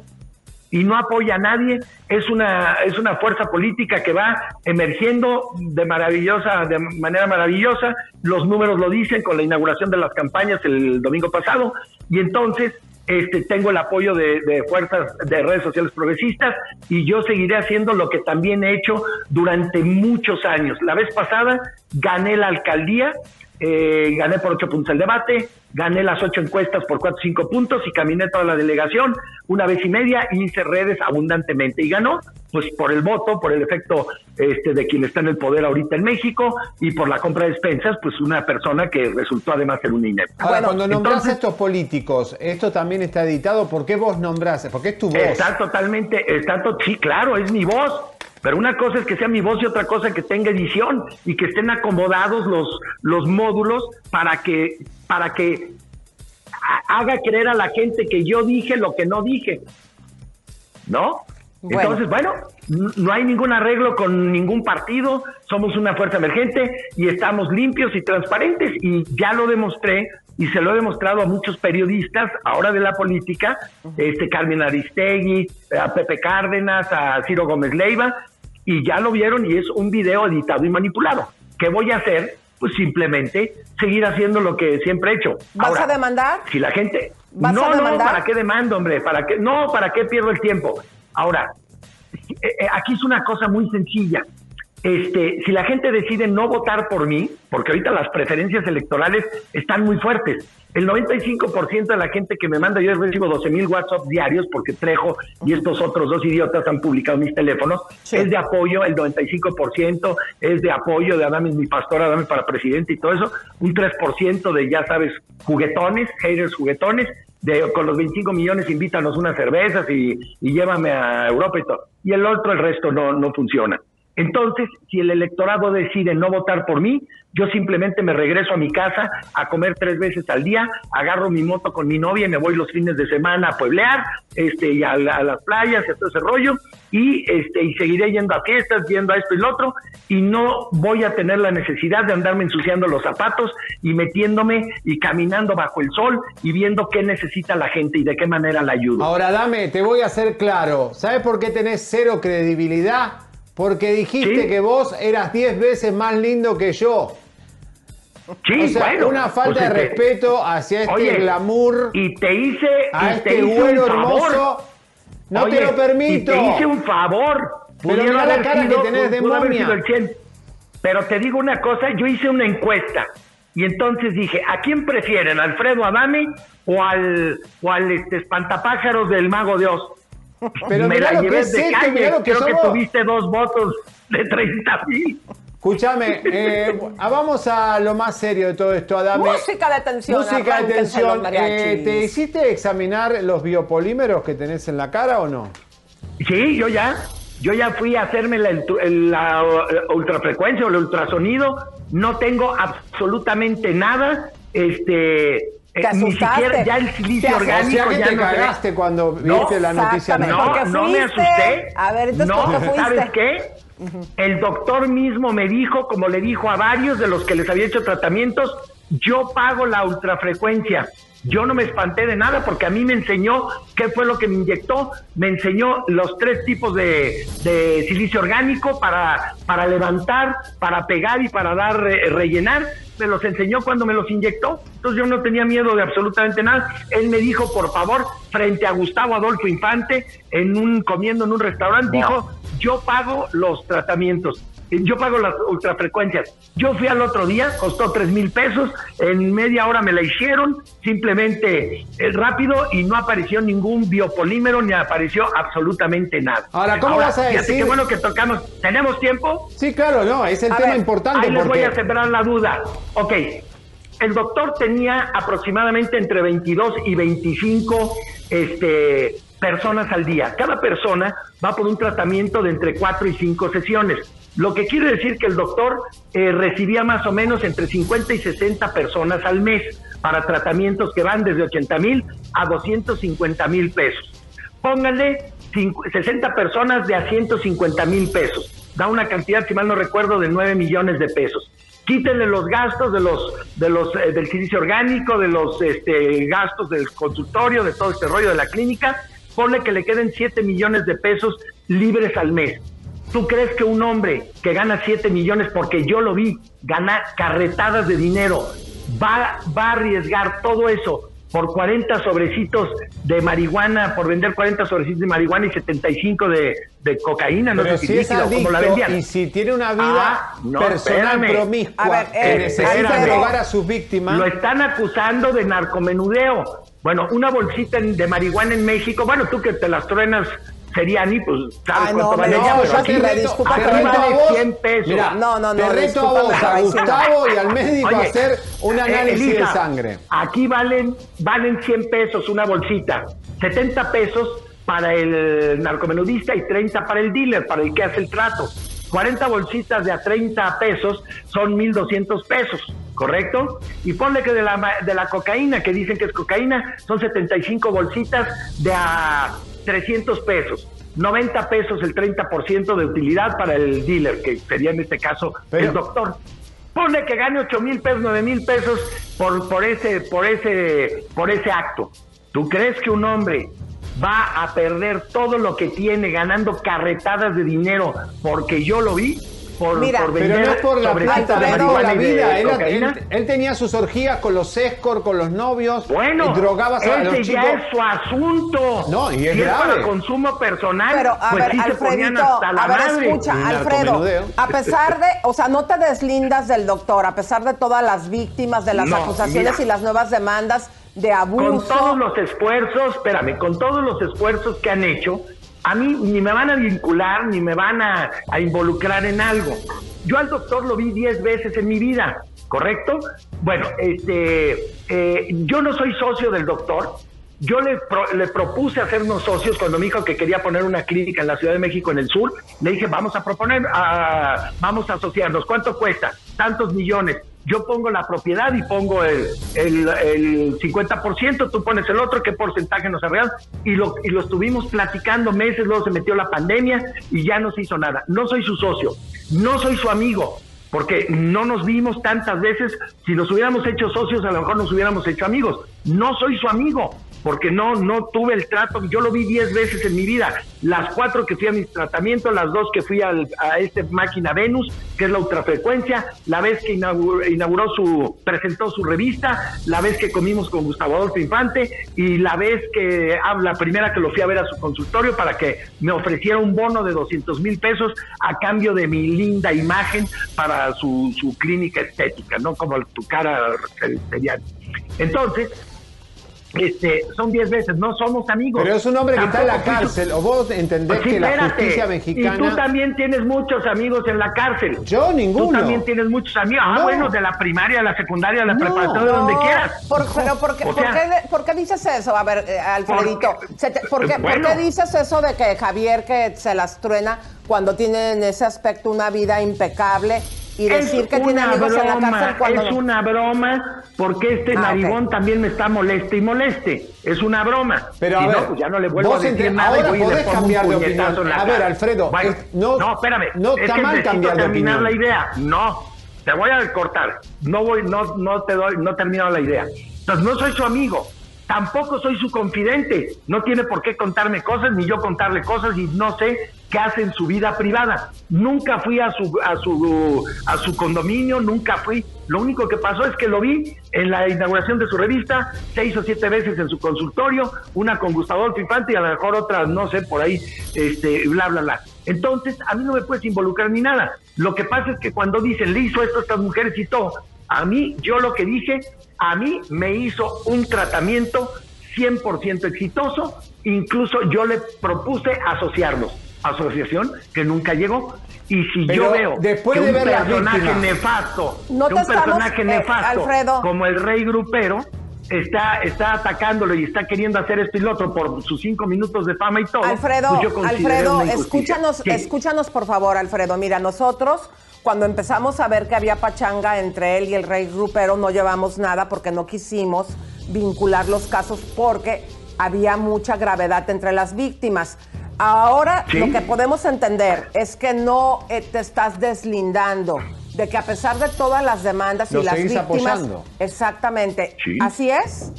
y no apoya a nadie. Es una, es una fuerza política que va emergiendo de maravillosa, de manera maravillosa. Los números lo dicen con la inauguración de las campañas el domingo pasado. Y entonces, este, tengo el apoyo de, de fuerzas de redes sociales progresistas y yo seguiré haciendo lo que también he hecho durante muchos años. La vez pasada gané la alcaldía, eh, gané por ocho puntos el debate, gané las ocho encuestas por cuatro o cinco puntos y caminé toda la delegación una vez y media y hice redes abundantemente y ganó pues por el voto, por el efecto este de quien está en el poder ahorita en México y por la compra de despensas, pues una persona que resultó además ser un inepto. Ahora, cuando nombrás entonces- a estos políticos, esto también está editado. ¿Por qué vos nombrás? Porque es tu voz. Está totalmente, está to- sí, claro, es mi voz. Pero una cosa es que sea mi voz y otra cosa que tenga edición y que estén acomodados los, los módulos para que, para que ha- haga creer a la gente que yo dije lo que no dije. ¿No? Bueno. Entonces, bueno, no hay ningún arreglo con ningún partido, somos una fuerza emergente y estamos limpios y transparentes y ya lo demostré y se lo he demostrado a muchos periodistas ahora de la política, este Carmen Aristegui, a Pepe Cárdenas, a Ciro Gómez Leiva y ya lo vieron y es un video editado y manipulado. ¿Qué voy a hacer? Pues simplemente seguir haciendo lo que siempre he hecho. ¿Vas Ahora, a demandar? si la gente ¿Vas no a no demandar? para qué demando hombre para qué no para qué pierdo el tiempo ahora eh, eh, aquí es una cosa muy sencilla este si la gente decide no votar por mí porque ahorita las preferencias electorales están muy fuertes el 95% de la gente que me manda, yo recibo 12 mil WhatsApp diarios porque Trejo y estos otros dos idiotas han publicado mis teléfonos, es de apoyo, el 95% es de apoyo de Adame mi pastor, Adame para presidente y todo eso, un 3% de, ya sabes, juguetones, haters juguetones, de, con los 25 millones invítanos unas cervezas y, y llévame a Europa y todo. Y el otro, el resto no, no funciona. Entonces, si el electorado decide no votar por mí, yo simplemente me regreso a mi casa a comer tres veces al día, agarro mi moto con mi novia y me voy los fines de semana a pueblear, este, y a, la- a las playas a todo ese rollo, y este, y seguiré yendo a fiestas, yendo a esto y lo otro, y no voy a tener la necesidad de andarme ensuciando los zapatos y metiéndome y caminando bajo el sol y viendo qué necesita la gente y de qué manera la ayudo. Ahora, dame, te voy a hacer claro. ¿Sabes por qué tenés cero credibilidad? Porque dijiste Sí. que vos eras 10 veces más lindo que yo. Sí, o sea, bueno, una falta pues, de este, respeto hacia este oye, glamour, y te hice, a y este te hice güero un favor. hermoso. No Oye, te lo permito. Y te hice un favor. Pero mirá la cara que sido- tenés de momia. sido el 100. Pero te digo una cosa, yo hice una encuesta y entonces dije, ¿a quién prefieren, ¿Alfredo Adame o al, o al este, espantapájaros del Mago de Oz? Pero Me la lo que llevé es de esto, calle, mirá lo que creo que somos. tuviste dos votos de 30 mil. Escúchame, eh, vamos a lo más serio de todo esto, Adame. Música de tensión, Música de mariachis. Eh, ¿Te hiciste examinar los biopolímeros que tenés en la cara o no? Sí, yo ya. Yo ya fui a hacerme la, uh, ultrafrecuencia o el ultrasonido. No tengo absolutamente nada. Este. Eh, ¿Te ni siquiera ya el silicio ¿Te O orgánico sea que ya te no cagaste cuando No, viste la noticia. No, no me asusté. A ver, entonces, no. ¿sabes qué? El doctor mismo me dijo, como le dijo a varios de los que les había hecho tratamientos, yo pago la ultrafrecuencia. Yo no me espanté de nada porque a mí me enseñó qué fue lo que me inyectó. Me enseñó los tres tipos de, de silicio orgánico para, para levantar, para pegar y para dar eh, rellenar. Me los enseñó cuando me los inyectó. Entonces yo no tenía miedo de absolutamente nada. Él me dijo, por favor, frente a Gustavo Adolfo Infante, en un comiendo en un restaurante, dijo, yo pago los tratamientos. Yo pago las ultrafrecuencias. Yo fui al otro día, costó tres mil pesos, en media hora me la hicieron, simplemente es rápido y no apareció ningún biopolímero ni apareció absolutamente nada. Ahora, ¿cómo vas a decir? Qué bueno que tocamos. ¿Tenemos tiempo? Sí, claro, no, es el tema importante. Ahí les voy a sembrar la duda. Ok, el doctor tenía aproximadamente entre 22 y 25 este, personas al día. Cada persona va por un tratamiento de entre 4 y 5 sesiones. Lo que quiere decir que el doctor eh, recibía más o menos entre 50 y 60 personas al mes para tratamientos que van desde 80 mil a 250 mil pesos. Pónganle 60 personas de a 150 mil pesos. Da una cantidad, si mal no recuerdo, de 9 millones de pesos quítenle los gastos de los eh, del silicio orgánico, de los este, gastos del consultorio, de todo este rollo de la clínica, ponle que le queden 7 millones de pesos libres al mes. ¿Tú crees que un hombre que gana 7 millones, porque yo lo vi, gana carretadas de dinero, va, va a arriesgar todo eso por 40 sobrecitos de marihuana, por vender 40 sobrecitos de marihuana y 75 de, de cocaína, no sé si, es como la vendían. Y si tiene una vida ah, personal promiscua que eh, necesita drogar a sus víctimas. Lo están acusando de narcomenudeo. Bueno, una bolsita de marihuana en México, bueno, tú que te las truenas Seriani, pues sabes ah, cuánto vale no, yo te vale 100 pesos. Mira, no, no, no. Te reto a vos, a Gustavo y al médico a hacer un eh, análisis de sangre. Aquí valen, valen 100 pesos una bolsita, 70 pesos para el narcomenudista y 30 para el dealer, para el que hace el trato. 40 bolsitas de a 30 pesos son 1.200 pesos, ¿correcto? Y ponle que de la, de la cocaína, que dicen que es cocaína, son 75 bolsitas de a 300 pesos. 90 pesos el 30% de utilidad para el dealer, que sería en este caso el doctor. Pone que gane 8 mil pesos, 9 mil pesos por, por, ese, por, ese, por ese acto. ¿Tú crees que un hombre va a perder todo lo que tiene ganando carretadas de dinero porque yo lo vi? Por, Mira, pero no es por la plata, de la vida. Él, tenía sus orgías con los escort, con los novios. Bueno, drogaba a los ya es su asunto. No, y es grave. para consumo personal. Pero, a pues ver, sí Alfredito, a ver, escucha, Alfredo, a pesar de, o sea, no te deslindas del doctor, a pesar de todas las víctimas, de las acusaciones y las nuevas demandas de abuso. Con todos los esfuerzos, espérame, con todos los esfuerzos que han hecho, a mí ni me van a vincular, ni me van a, involucrar en algo. Yo al doctor lo vi 10 veces en mi vida, ¿correcto? Bueno, este, eh, yo no soy socio del doctor. Yo le, le propuse hacernos socios cuando me dijo que quería poner una clínica en la Ciudad de México, en el sur. Le dije, vamos a proponer, vamos a asociarnos. ¿Cuánto cuesta? Tantos millones yo pongo la propiedad y pongo el, el, el 50%, tú pones el otro, qué porcentaje nos arreglan, y lo, y lo estuvimos platicando meses, luego se metió la pandemia y ya no se hizo nada. No soy su socio, no soy su amigo, porque no nos vimos tantas veces, si nos hubiéramos hecho socios a lo mejor nos hubiéramos hecho amigos, no soy su amigo, porque no, no tuve el trato, yo lo vi diez veces en mi vida, las cuatro que fui a mi tratamiento, las dos que fui al, a este máquina Venus, que es la ultrafrecuencia, la vez que inauguró, su, presentó su revista, la vez que comimos con Gustavo Adolfo Infante y la vez que, ah, la primera que lo fui a ver a su consultorio para que me ofreciera un bono de 200 mil pesos a cambio de mi linda imagen para su, su clínica estética, ¿no? Como tu cara sería. Entonces, este, son 10 veces, no somos amigos. Pero es un hombre que está en la cárcel, o vos entendés pues que la justicia mexicana... Y tú también tienes muchos amigos en la cárcel. Yo ninguno. Tú también tienes muchos amigos. Ah, bueno, de la primaria, de la secundaria, de la preparatoria, de donde quieras. pero por qué, por, qué, dices eso? A ver, eh, Alfredito, ¿por, qué, ¿por qué dices eso de que Javier que se las truena cuando tiene en ese aspecto una vida impecable y decir que tiene amigos en la cárcel cuando Es una broma porque este ah, narigón también me está moleste y moleste. Es una broma. Pero a ver, no, pues ya no le vuelvo a decir nada ahora y podés cambiar de opinión. A ver, Alfredo, no, no, espérame. No está mal cambiar de terminar la idea. No, te voy a cortar. No voy, no, no te doy, no he terminado la idea. Entonces no soy su amigo tampoco soy su confidente. No tiene por qué contarme cosas, ni yo contarle cosas, y no sé qué hace en su vida privada. Nunca fui a su, a su, a su condominio, nunca fui. Lo único que pasó es que lo vi en la inauguración de su revista, seis o siete veces en su consultorio, una con Gustavo Infante y a lo mejor otras, no sé, por ahí, este, bla, bla, bla. Entonces, a mí no me puedes involucrar ni nada. Lo que pasa es que cuando dicen, le hizo esto a estas mujeres y todo, a mí, yo lo que dije, a mí me hizo un tratamiento 100% exitoso, incluso yo le propuse asociarlos, asociación que nunca llegó. Y si Pero yo veo después que de un ver personaje nefasto, No que un personaje estamos, eh, nefasto Alfredo. como el rey grupero está, está atacándolo y está queriendo hacer esto y lo otro por sus cinco minutos de fama y todo. Alfredo, pues yo Alfredo, escúchanos, escúchanos por favor, Alfredo. Mira, nosotros cuando empezamos a ver que había pachanga entre él y el rey grupero no llevamos nada porque no quisimos vincular los casos porque había mucha gravedad entre las víctimas. Ahora Sí. lo que podemos entender es que no eh, te estás deslindando de que a pesar de todas las demandas Lo y las víctimas, apoyando. exactamente, Sí. así es.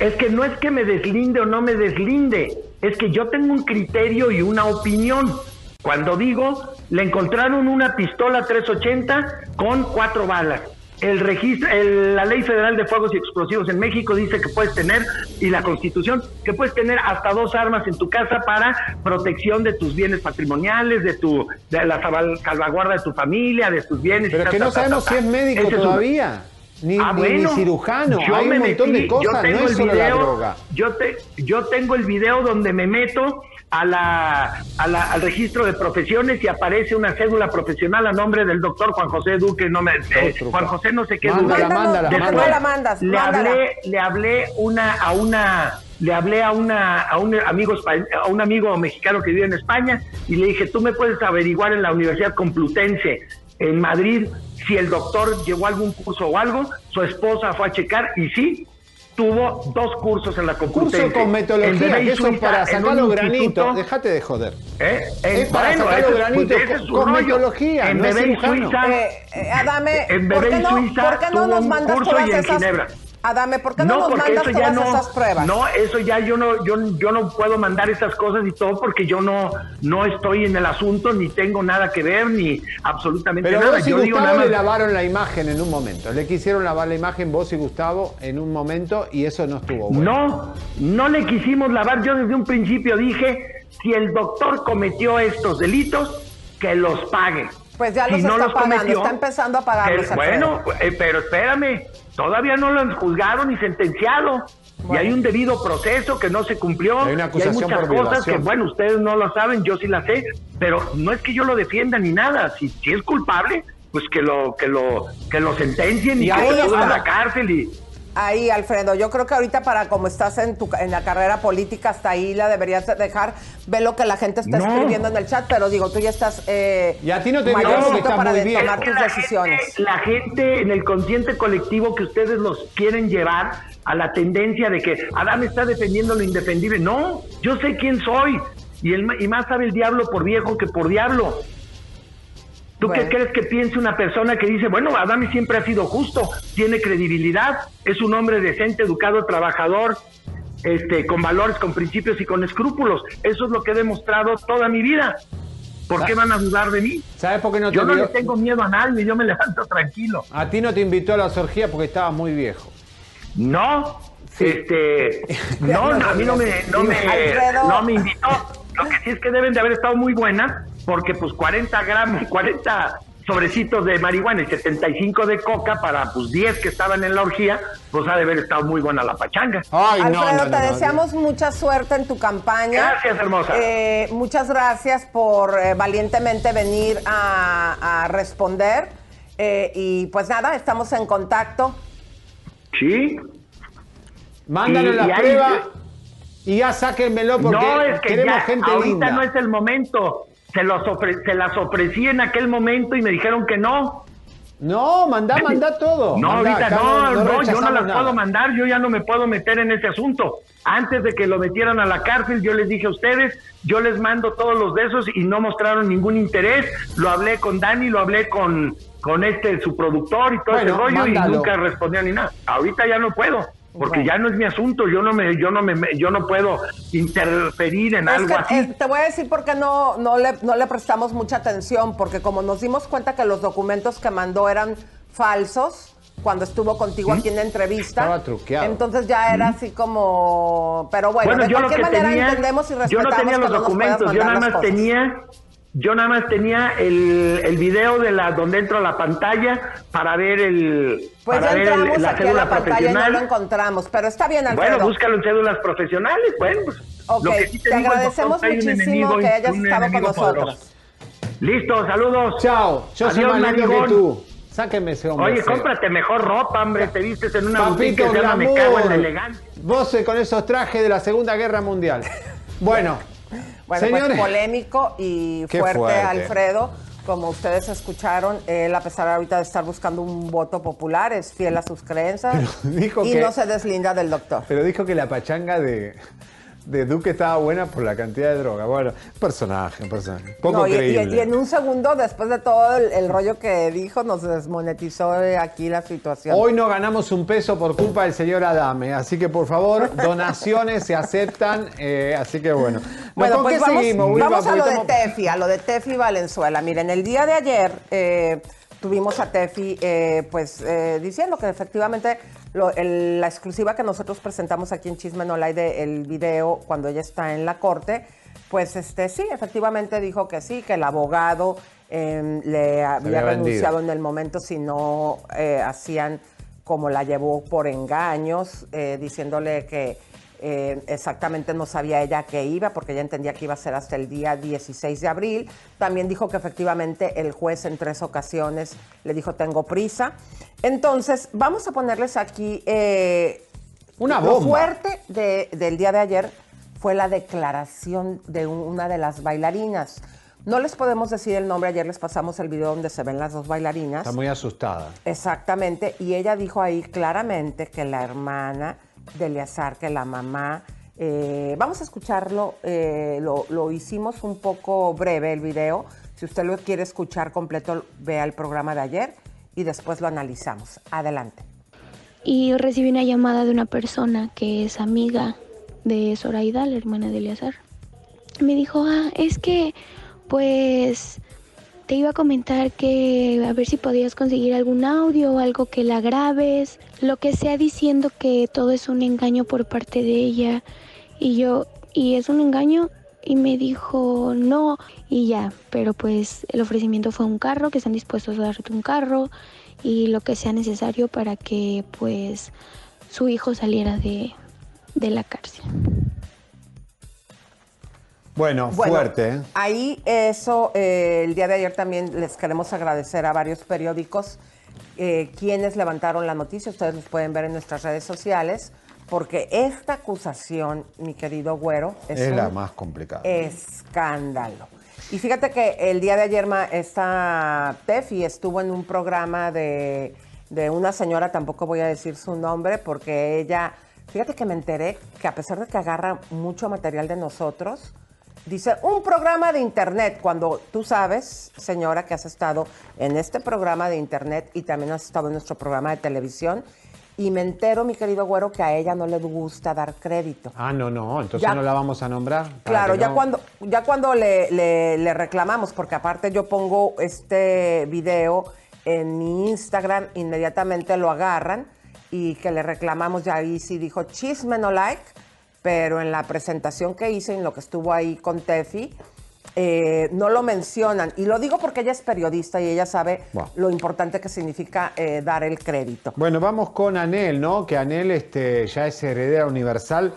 Es que no es que me deslinde o no me deslinde, es que yo tengo un criterio y una opinión. Cuando digo, le encontraron una pistola 380 con cuatro balas. El registro, el- la ley federal de fuegos y explosivos en México dice que puedes tener, y la constitución, que puedes tener hasta dos armas en tu casa para protección de tus bienes patrimoniales, de tu, de la salva- salvaguarda de tu familia, de tus bienes. Pero ta, que ta, no ta, sabemos ta, si es médico Ese es un- todavía. Ni, Ah, ni- ni bueno, cirujano. yo Hay un me montón metí, de cosas, yo tengo no es el solo la video, droga. Yo, te, yo tengo el video donde me meto a la, a la- al registro de profesiones y aparece una cédula profesional a nombre del doctor Juan José Duque, no me, eh, Juan. José no sé qué Mándala, Duque. mándala, ¿por qué mándala. no la mandas? le hablé, le hablé una, a una, le hablé a una, a un amigo espa- a un amigo mexicano que vive en España y le dije, tú me puedes averiguar en la Universidad Complutense en Madrid si el doctor llevó algún curso o algo, su esposa fue a checar y sí, tuvo dos cursos en la Complutense. Curso con metodología, que eso Suiza, para sacar los granitos. Déjate de joder. ¿eh? En- Es para bueno, sacar los granitos pues es con rollo. metodología, En no es Bebé cirujano. Suiza, Eh, eh, Adame, en ¿por Bebé qué no, Suiza ¿por qué no nos un mandas curso todas y en esas? Ginebra. Adame, ¿por qué no, nos porque mandas eso ya todas no, esas pruebas? No, eso ya yo no, yo, yo no puedo mandar esas cosas y todo porque yo no, no estoy en el asunto, ni tengo nada que ver, ni absolutamente Pero nada. vos y yo digo Gustavo nada le lavaron la imagen en un momento. Le quisieron lavar la imagen vos y Gustavo en un momento y eso no estuvo bueno. No, no le quisimos lavar. Yo desde un principio dije, si el doctor cometió estos delitos, que los pague. Pues ya Si los no está los pagando, cometió, está empezando a pagarlos. bueno, eh, pero espérame, todavía no lo han juzgado ni sentenciado. Y hay un debido proceso que no se cumplió. Hay una y hay muchas por cosas que, bueno, ustedes no lo saben, yo sí las sé, pero no es que yo lo defienda ni nada. Si, si es culpable, pues que lo, que lo, que lo sentencien y, Y que lo suban a la cárcel y Ahí, Alfredo, yo creo que ahorita para como estás en tu en la carrera política, hasta ahí la deberías de dejar. Ve lo que la gente está No. escribiendo en el chat, pero digo, tú ya estás eh, Y a ti no te estás para muy tomar tus la decisiones. Gente, la gente en el consciente colectivo que ustedes los quieren llevar a la tendencia de que Adán está defendiendo lo indefendible. No, yo sé quién soy. Y, el, y más sabe el diablo por viejo que por diablo. ¿Tú Bueno. qué crees que piense una persona que dice, bueno, Adame siempre ha sido justo, tiene credibilidad, es un hombre decente, educado, trabajador, este, con valores, con principios y con escrúpulos? Eso es lo que he demostrado toda mi vida. ¿Por qué van a dudar de mí? ¿Sabes por qué no te Yo no le tengo miedo a nadie, yo me levanto tranquilo. A ti no te invitó a las orgías porque estabas muy viejo. No, este, [laughs] no, no, a mí no me, no me, no me invitó. Lo que sí es que deben de haber estado muy buenas, porque pues 40 gramos, [laughs] 40 sobrecitos de marihuana y 75 de coca para pues 10 que estaban en la orgía, pues ha de haber estado muy buena la pachanga. Ay, no, Alfredo, no, te no, no. deseamos mucha suerte en tu campaña. Gracias, hermosa. Eh, muchas gracias por eh, valientemente venir a, a responder. Eh, y pues nada, estamos en contacto. Sí. Mándanos Y- la y prueba y ya sáquenmelo porque no, es que queremos ya, gente ahorita linda. no es el momento. Se, los ofre- se las ofrecí en aquel momento y me dijeron que no. No, mandá, mandá todo. No, Mandá, ahorita no, no, yo no las nada. puedo mandar, yo ya no me puedo meter en ese asunto. Antes de que lo metieran a la cárcel, yo les dije a ustedes, yo les mando todos los de esos y no mostraron ningún interés. Lo hablé con Dani, lo hablé con, con este, su productor y todo Bueno, ese rollo mándalo. y nunca respondió ni nada. Ahorita ya no puedo. Porque Bueno. ya no es mi asunto, yo no me, yo no me, yo no puedo interferir en Es algo que, así. eh, te voy a decir por qué no, no, le, no le prestamos mucha atención, porque como nos dimos cuenta que los documentos que mandó eran falsos cuando estuvo contigo aquí en la entrevista, Estaba truqueado. entonces ya era así como... Pero bueno, Bueno, de yo lo cualquier que manera tenía, entendemos y yo respetamos no tenía que los no nos puedas documentos, yo nada más tenía yo nada más tenía el, el video de la donde entro a la pantalla para ver el Pues para ya ver el- entramos la aquí a cédula la pantalla y no lo encontramos, pero está bien, Alfredo. Bueno, búscalo en cédulas profesionales, bueno, pues. Ok, lo que sí te agradecemos muchísimo enemigo- que hayas estado con nosotros. poderoso. Listo, saludos. Chao, yo soy tú. Sáqueme ese hombre. Oye, cómprate mejor ropa, hombre, te vistes en una Papito que se llama Me cago en la elegancia. Vos con esos trajes de la Segunda Guerra Mundial. [laughs] Bueno, Bueno, señores. pues polémico y fuerte, fuerte. Alfredo. Como ustedes escucharon, él, a pesar ahorita de estar buscando un voto popular, es fiel a sus creencias dijo y que- no se deslinda del doctor. Pero dijo que la pachanga de, de Duque estaba buena por la cantidad de droga. Bueno, personaje, personaje. Poco No, y- creíble. y en un segundo, después de todo el, el rollo que dijo, nos desmonetizó eh, aquí la situación. Hoy no ganamos un peso por culpa del señor Adame, así que por favor, [laughs] donaciones se aceptan, eh, así que bueno. Bueno, ¿Con pues vamos, seguimos, vamos a lo de Tefi, a lo de Tefi Valenzuela. Miren, el día de ayer eh, tuvimos a Tefi eh, pues eh, diciendo que efectivamente lo- el- la exclusiva que nosotros presentamos aquí en Chisme No Like del video cuando ella está en la corte, pues este sí, efectivamente dijo que sí, que el abogado eh, le había renunciado en el momento si no eh, hacían como la llevó por engaños, eh, diciéndole que eh, exactamente no sabía ella que iba, porque ella entendía que iba a ser hasta el día 16 de abril. También dijo que efectivamente el juez en tres ocasiones le dijo tengo prisa. Entonces, vamos a ponerles aquí eh, Una lo bomba. fuerte de- del día de ayer fue la declaración de una de las bailarinas. No les podemos decir el nombre, ayer les pasamos el video donde se ven las dos bailarinas. Está muy asustada. Exactamente, y ella dijo ahí claramente que la hermana de Eleazar, que la mamá, eh, vamos a escucharlo, eh, lo, hicimos un poco breve el video, si usted lo quiere escuchar completo, vea el programa de ayer y después lo analizamos. Adelante. y recibí una llamada de una persona que es amiga de Zoraida, la hermana de Eleazar. Me dijo, ah, es que pues te iba a comentar que a ver si podías conseguir algún audio o algo que la grabes, lo que sea diciendo que todo es un engaño por parte de ella. Y yo, ¿y es un engaño? Y me dijo, no, y ya, pero pues el ofrecimiento fue un carro, que están dispuestos a darte un carro y lo que sea necesario para que pues su hijo saliera de, de la cárcel. Bueno, Bueno, fuerte, ¿eh? Ahí eso, eh, el día de ayer también les queremos agradecer a varios periódicos eh, quienes levantaron la noticia, ustedes los pueden ver en nuestras redes sociales, porque esta acusación, mi querido Güero, es, Es la más complicada. escándalo. Y fíjate que el día de ayer ma- esta Tefi estuvo en un programa de, de una señora, tampoco voy a decir su nombre, porque ella, fíjate que me enteré que a pesar de que agarra mucho material de nosotros, dice un programa de internet, cuando tú sabes, señora, que has estado en este programa de internet y también has estado en nuestro programa de televisión, y me entero, mi querido güero, que a ella no le gusta dar crédito. Ah, no, no, entonces Ya- no la vamos a nombrar. Claro, ya no- cuando, ya cuando le, le- le reclamamos, porque aparte yo pongo este video en mi Instagram, inmediatamente lo agarran y que le reclamamos, ya ahí sí dijo chisme no like, pero en la presentación que hice, en lo que estuvo ahí con Tefi, eh, no lo mencionan. Y lo digo porque ella es periodista y ella sabe Wow. lo importante que significa eh, dar el crédito. Bueno, vamos con Anel, ¿no? Que Anel este, ya es heredera universal.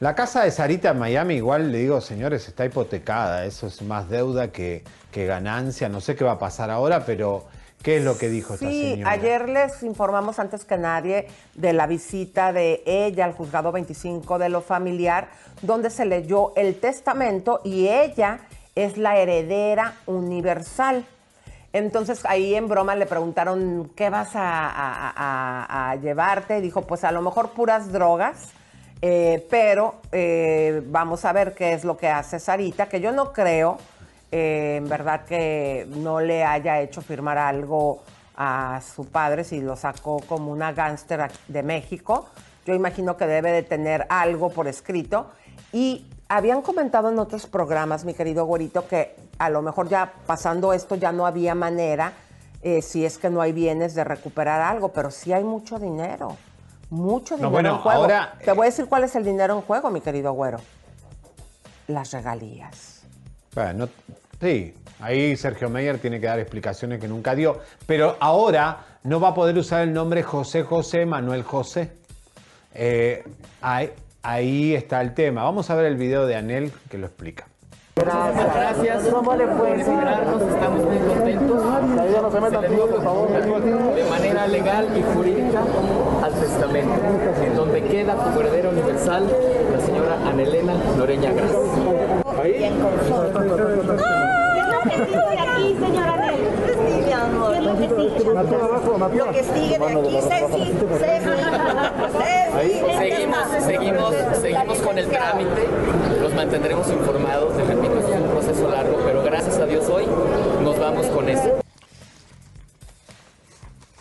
La casa de Sarita en Miami, igual le digo, señores, está hipotecada. Eso es más deuda que, que ganancia. No sé qué va a pasar ahora, pero ¿qué es lo que dijo esta Sí, señora? ayer les informamos antes que nadie de la visita de ella al juzgado 25 de lo familiar, donde se leyó el testamento y ella es la heredera universal. Entonces ahí en broma le preguntaron, ¿qué vas a, a- a- a llevarte? Dijo, pues a lo mejor puras drogas, eh, pero eh, vamos a ver qué es lo que hace Sarita, que yo no creo, eh, en verdad, que no le haya hecho firmar algo a su padre si lo sacó como una gángster de México. Yo imagino que debe de tener algo por escrito. Y habían comentado en otros programas, mi querido Güerito, que a lo mejor ya pasando esto ya no había manera, eh, si es que no hay bienes, de recuperar algo, pero sí hay mucho dinero. Mucho No, dinero bueno, en juego. ahora, Te voy a decir cuál es el dinero en juego, mi querido Güero. Las regalías. Bueno, sí, Ahí Sergio Meyer tiene que dar explicaciones que nunca dio. Pero ahora no va a poder usar el nombre José José Manuel José. Eh, ahí, ahí está el tema. Vamos a ver el video de Anel que lo explica. Gracias. Gracias. ¿Cómo le puede Estamos muy contentos. De manera legal y jurídica al testamento, en donde queda como heredera universal la señora Anelena Noreña Gras. Ahí. aquí, señora Anel? Sí, mi amor. Lo que sigue. Lo que sigue de aquí, Ceci. Ceci. Seguimos, seguimos, seguimos con el trámite. Los mantendremos informados. Les repito, es un proceso largo, pero gracias a Dios hoy nos vamos con eso.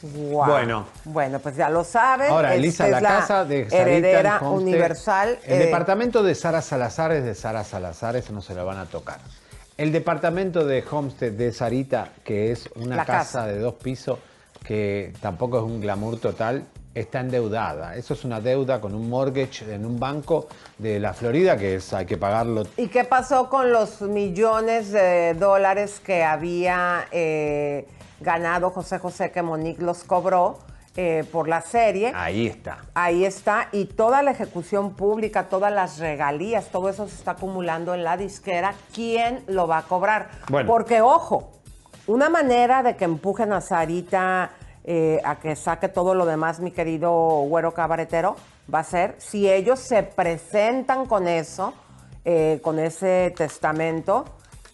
Wow. Bueno. Bueno, pues ya lo saben. Ahora, Elisa, es la casa de Sarita heredera Homestead, universal. El eh, departamento de Sara Salazar es de Sara Salazar, eso no se lo van a tocar. El departamento de Homestead de Sarita, que es una La casa, casa. de dos pisos, que tampoco es un glamour total, está endeudada. Eso es una deuda con un mortgage en un banco de la Florida, que es, hay que pagarlo. ¿Y qué pasó con los millones de dólares que había eh, ganado José José que Monique los cobró eh, por la serie? Ahí está. Ahí está, y toda la ejecución pública, todas las regalías, todo eso se está acumulando en la disquera. ¿Quién lo va a cobrar? Bueno. Porque, ojo, una manera de que empujen a Sarita eh, a que saque todo lo demás, mi querido güero cabaretero, va a ser si ellos se presentan con eso, eh, con ese testamento,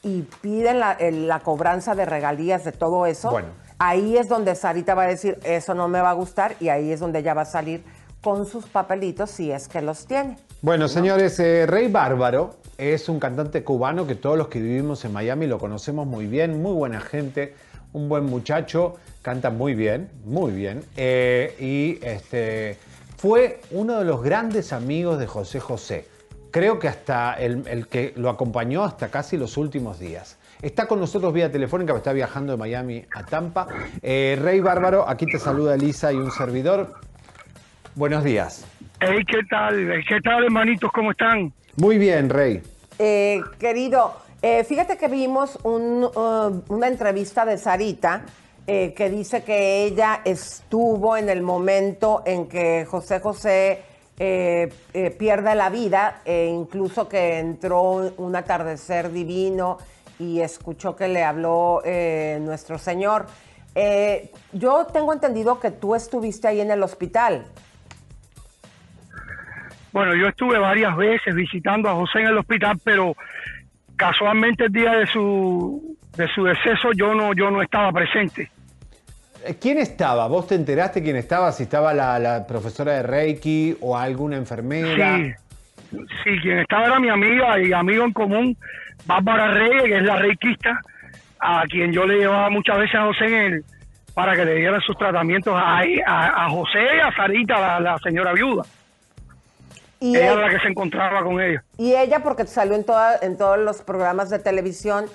y piden la, cobranza de regalías de todo eso. Bueno. Ahí es donde Sarita va a decir, eso no me va a gustar, y ahí es donde ella va a salir con sus papelitos si es que los tiene. Bueno, señores, eh, Rey Bárbaro es un cantante cubano que todos los que vivimos en Miami lo conocemos muy bien, muy buena gente, un buen muchacho, canta muy bien, muy bien. eh, y este, fue uno de los grandes amigos de José José. Creo que hasta el, el que lo acompañó hasta casi los últimos días. Está con nosotros vía telefónica, está viajando de Miami a Tampa. Eh, Rey Bárbaro, aquí te saluda Elisa y un servidor. Buenos días. Hey, ¿qué tal? ¿Qué tal, hermanitos? ¿Cómo están? Muy bien, Rey. Eh, querido, eh, fíjate que vimos un, uh, una entrevista de Sarita eh, que dice que ella estuvo en el momento en que José José eh, eh, pierde la vida, e incluso que entró un atardecer divino y escuchó que le habló eh, nuestro Señor. Eh, yo tengo entendido que tú estuviste ahí en el hospital. Bueno, yo estuve varias veces visitando a José en el hospital, pero casualmente el día de su de su deceso yo no yo no estaba presente. Eh, ¿Quién estaba? ¿Vos te enteraste quién estaba? Si estaba la, la profesora de Reiki o alguna enfermera. Sí, sí, quien estaba era mi amiga y amigo en común, Bárbara Reyes, que es la reikista, a quien yo le llevaba muchas veces a José en el, para que le dieran sus tratamientos a, a, a José y a Sarita, la, la señora viuda. Y ella era la que se encontraba con ellos. Y ella, porque salió en, toda- en todos los programas de televisión,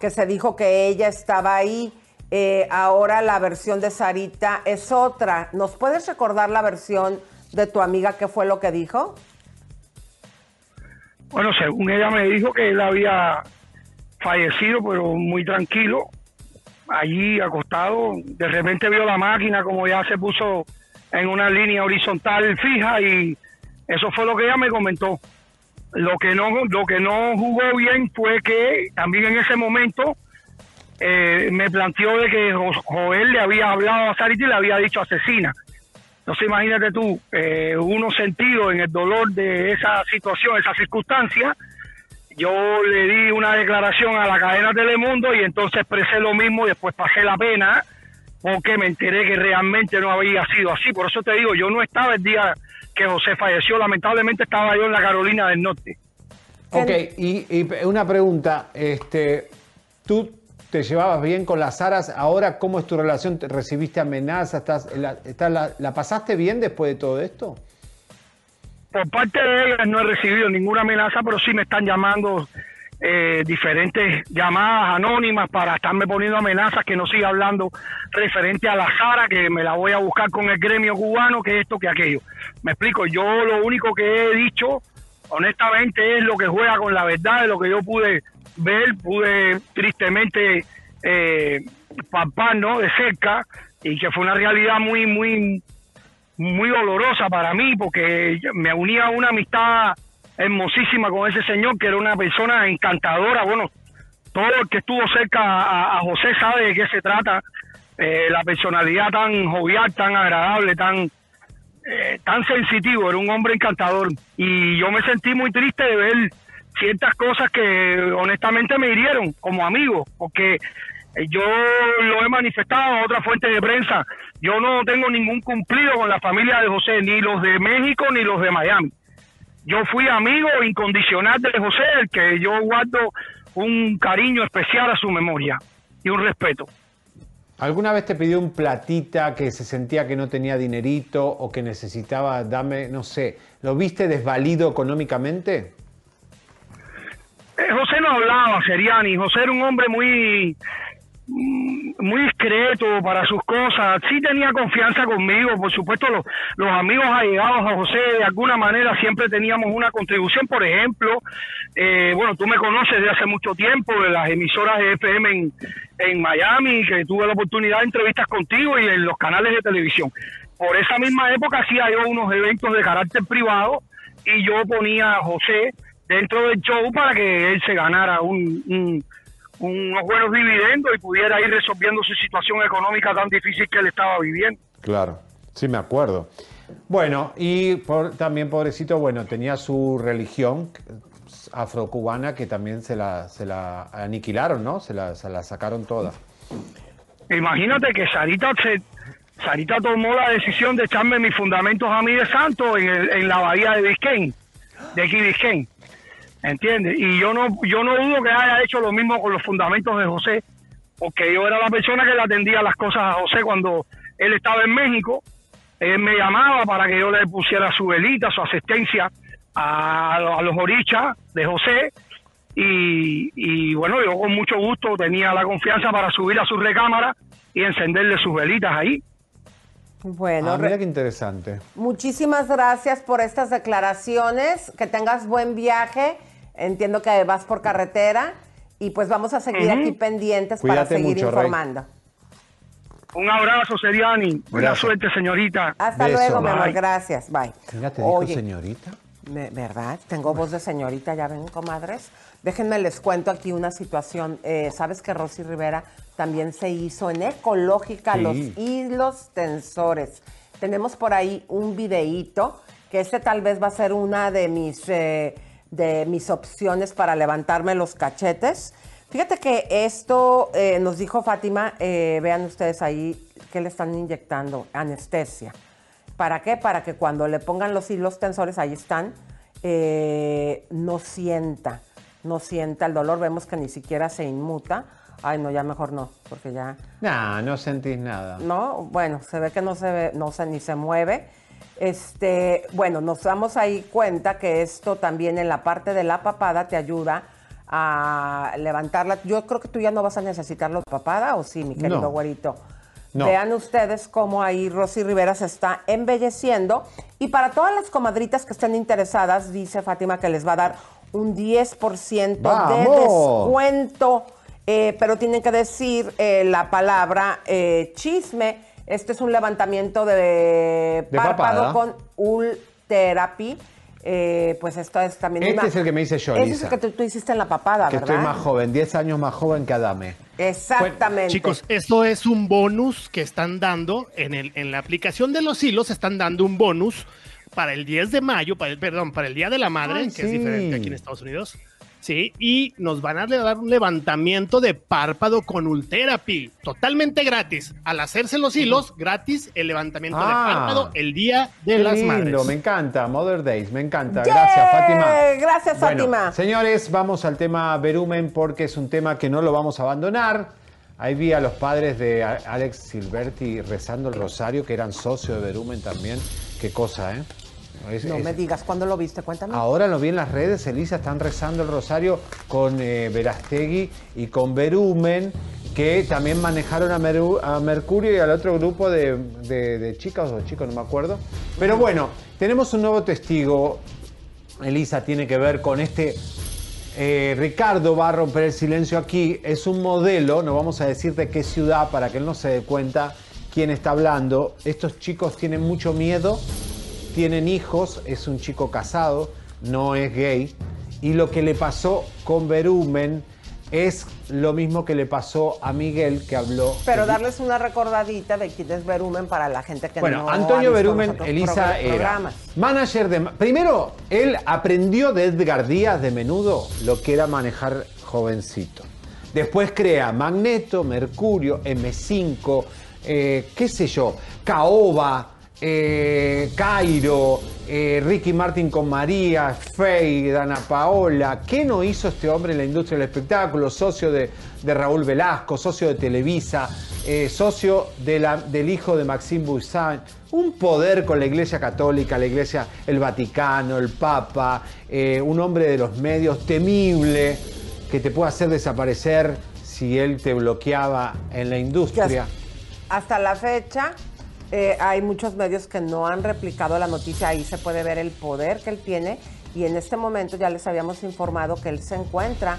que se dijo que ella estaba ahí. Eh, ahora la versión de Sarita es otra. ¿Nos puedes recordar la versión de tu amiga? ¿Qué fue lo que dijo? Bueno, según ella me dijo que él había fallecido, pero muy tranquilo, allí acostado. De repente vio la máquina como ya se puso en una línea horizontal fija y eso fue lo que ella me comentó. Lo que no, lo que no jugó bien fue que también en ese momento eh, me planteó de que Jo- Joel le había hablado a Sarita y le había dicho asesina. Entonces imagínate tú, eh, uno sentido en el dolor de esa situación, esa circunstancia, yo le di una declaración a la cadena Telemundo y entonces expresé lo mismo y después pasé la pena porque me enteré que realmente no había sido así. Por eso te digo, yo no estaba el día que José falleció, lamentablemente estaba yo en la Carolina del Norte. Ok, y, y una pregunta. Este, ¿Tú te llevabas bien con las aras? Ahora, ¿cómo es tu relación? ¿Te- ¿Recibiste amenazas? ¿Estás, la, estás- la, la pasaste bien después de todo esto? Por parte de ellas no he recibido ninguna amenaza, pero sí me están llamando eh, diferentes llamadas anónimas para estarme poniendo amenazas que no siga hablando referente a la Sara, que me la voy a buscar con el gremio cubano, que esto, que aquello. Me explico, yo lo único que he dicho, honestamente, es lo que juega con la verdad de lo que yo pude ver, pude tristemente eh, palpar, ¿no? De cerca y que fue una realidad muy, muy, muy dolorosa para mí porque me unía a una amistad hermosísima con ese señor que era una persona encantadora. Bueno, todo el que estuvo cerca a, José sabe de qué se trata. Eh, la personalidad tan jovial, tan agradable, tan eh, tan sensitivo, era un hombre encantador. Y yo me sentí muy triste de ver ciertas cosas que honestamente me hirieron como amigo, porque yo lo he manifestado a otra fuente de prensa. Yo no tengo ningún cumplido con la familia de José, ni los de México ni los de Miami. Yo fui amigo incondicional de José, el que yo guardo un cariño especial a su memoria y un respeto. ¿Alguna vez te pidió un platita que se sentía que no tenía dinerito o que necesitaba, dame, no sé, ¿lo viste desvalido económicamente? Eh, José no hablaba, Seriani. José era un hombre muy, muy discreto para sus cosas. Sí tenía confianza conmigo, por supuesto los, amigos allegados a José de alguna manera siempre teníamos una contribución. Por ejemplo, eh, bueno, tú me conoces de hace mucho tiempo de las emisoras de FM en, en Miami, que tuve la oportunidad de entrevistas contigo y en los canales de televisión. Por esa misma época hacía yo unos eventos de carácter privado y yo ponía a José dentro del show para que él se ganara un, un- unos buenos dividendos y pudiera ir resolviendo su situación económica tan difícil que él estaba viviendo. Claro, sí me acuerdo. Bueno, y por- también pobrecito, bueno, tenía su religión afrocubana que también se la, se la aniquilaron, ¿no? Se la, se la sacaron toda. Imagínate que Sarita se, Sarita tomó la decisión de echarme mis fundamentos a mí de santo en, el- en la bahía de Biscayne, de aquí Biscayne. ¿Entiendes? Y yo no, yo no dudo que haya hecho lo mismo con los fundamentos de José, porque yo era la persona que le atendía las cosas a José cuando él estaba en México. Él me llamaba para que yo le pusiera su velita, su asistencia a, a los orichas de José. Y, y bueno, yo con mucho gusto tenía la confianza para subir a su recámara y encenderle sus velitas ahí. Bueno, Ah, mira qué interesante. muchísimas gracias por estas declaraciones. Que tengas buen viaje. Entiendo que vas por carretera. Y pues vamos a seguir aquí pendientes Cuídate para seguir mucho, Rey. informando. Un abrazo, Seriani. Buena suerte, señorita. Hasta Beso. luego, mi amor. Gracias. Bye. Mira, te dijo Oye, señorita. Me- ¿Verdad? Tengo voz de señorita, ya ven, comadres. Déjenme les cuento aquí una situación. Eh, ¿Sabes que Rosy Rivera también se hizo en Ecológica Sí. los hilos tensores? Tenemos por ahí un videíto, que este tal vez va a ser una de mis, eh, de mis opciones para levantarme los cachetes. Fíjate que esto eh, nos dijo Fátima, eh, vean ustedes ahí que le están inyectando anestesia. ¿Para qué? Para que cuando le pongan los hilos tensores, ahí están, eh, no sienta, no sienta el dolor. Vemos que ni siquiera se inmuta. Ay, no, ya mejor no, porque ya, Nah, no sentís nada. no, bueno, se ve que no se ve, no se ni se mueve. Este, bueno, nos damos ahí cuenta que esto también en la parte de la papada te ayuda a levantarla. Yo creo que tú ya no vas a necesitar la papada, ¿o sí, mi querido No. güerito? No. Vean ustedes cómo ahí Rosy Rivera se está embelleciendo. Y para todas las comadritas que estén interesadas, dice Fátima que les va a dar un 10% de ¡Vamos! descuento. Eh, pero tienen que decir eh, la palabra eh, chisme. Este es un levantamiento de, De párpado papada. con Ultherapy. Eh, pues esto es también Este una- es el que me dice yo, Ese es Lisa. el que tú, tú hiciste en la papada, Que ¿verdad? estoy más joven, 10 años más joven que Adame. Exactamente. Chicos, esto es un bonus que están dando en, el, en la aplicación de los hilos, están dando un bonus para el 10 de mayo, para el, perdón, para el Día de la Madre, Ay, que es diferente aquí en Estados Unidos. Sí, y nos van a dar un levantamiento de párpado con Ultherapy, totalmente gratis. Al hacerse los hilos, gratis el levantamiento de Ah. párpado el Día de Qué las lindo, Madres. me encanta. Mother Days, me encanta. Gracias, Fátima. Gracias, Bueno, Fátima. señores, vamos al tema Verumen porque es un tema que no lo vamos a abandonar. Ahí vi a los padres de Alex Silverti rezando el rosario, que eran socios de Verumen también. Qué cosa, ¿eh? Es- No es- me digas, ¿cuándo lo viste? Cuéntame. Ahora lo vi en las redes, Elisa, están rezando el rosario con eh, Verastegui y con Verumen, que también manejaron a, Meru- a Mercurio y al otro grupo de, de- de chicas o chicos, no me acuerdo. Pero bueno, tenemos un nuevo testigo, Elisa, tiene que ver con este eh, Ricardo va a romper el silencio aquí. Es un modelo, no vamos a decir de qué ciudad para que él no se dé cuenta quién está hablando. Estos chicos tienen mucho miedo, tienen hijos, es un chico casado, no es gay. Y lo que le pasó con Berumen es lo mismo que le pasó a Miguel que habló. Pero darles una recordadita de quién es Berumen para la gente que bueno, no Antonio ha visto Berumen, Elisa era manager de... Primero, él aprendió de Edgar Díaz de menudo lo que era manejar jovencito. Después crea Magneto, Mercurio, M5, eh, qué sé yo, Caoba, eh, Cairo, eh, Ricky Martin con María, Fey, Dana Paola. ¿Qué no hizo este hombre en la industria del espectáculo? Socio de, de Raúl Velasco, socio de Televisa, eh, socio de la- del hijo de Maxime Buissan. Un poder con la Iglesia Católica, la Iglesia, el Vaticano, el Papa, eh, un hombre de los medios temible que te puede hacer desaparecer si él te bloqueaba en la industria. Hasta la fecha, eh, hay muchos medios que no han replicado la noticia. Ahí se puede ver el poder que él tiene. Y en este momento ya les habíamos informado que él se encuentra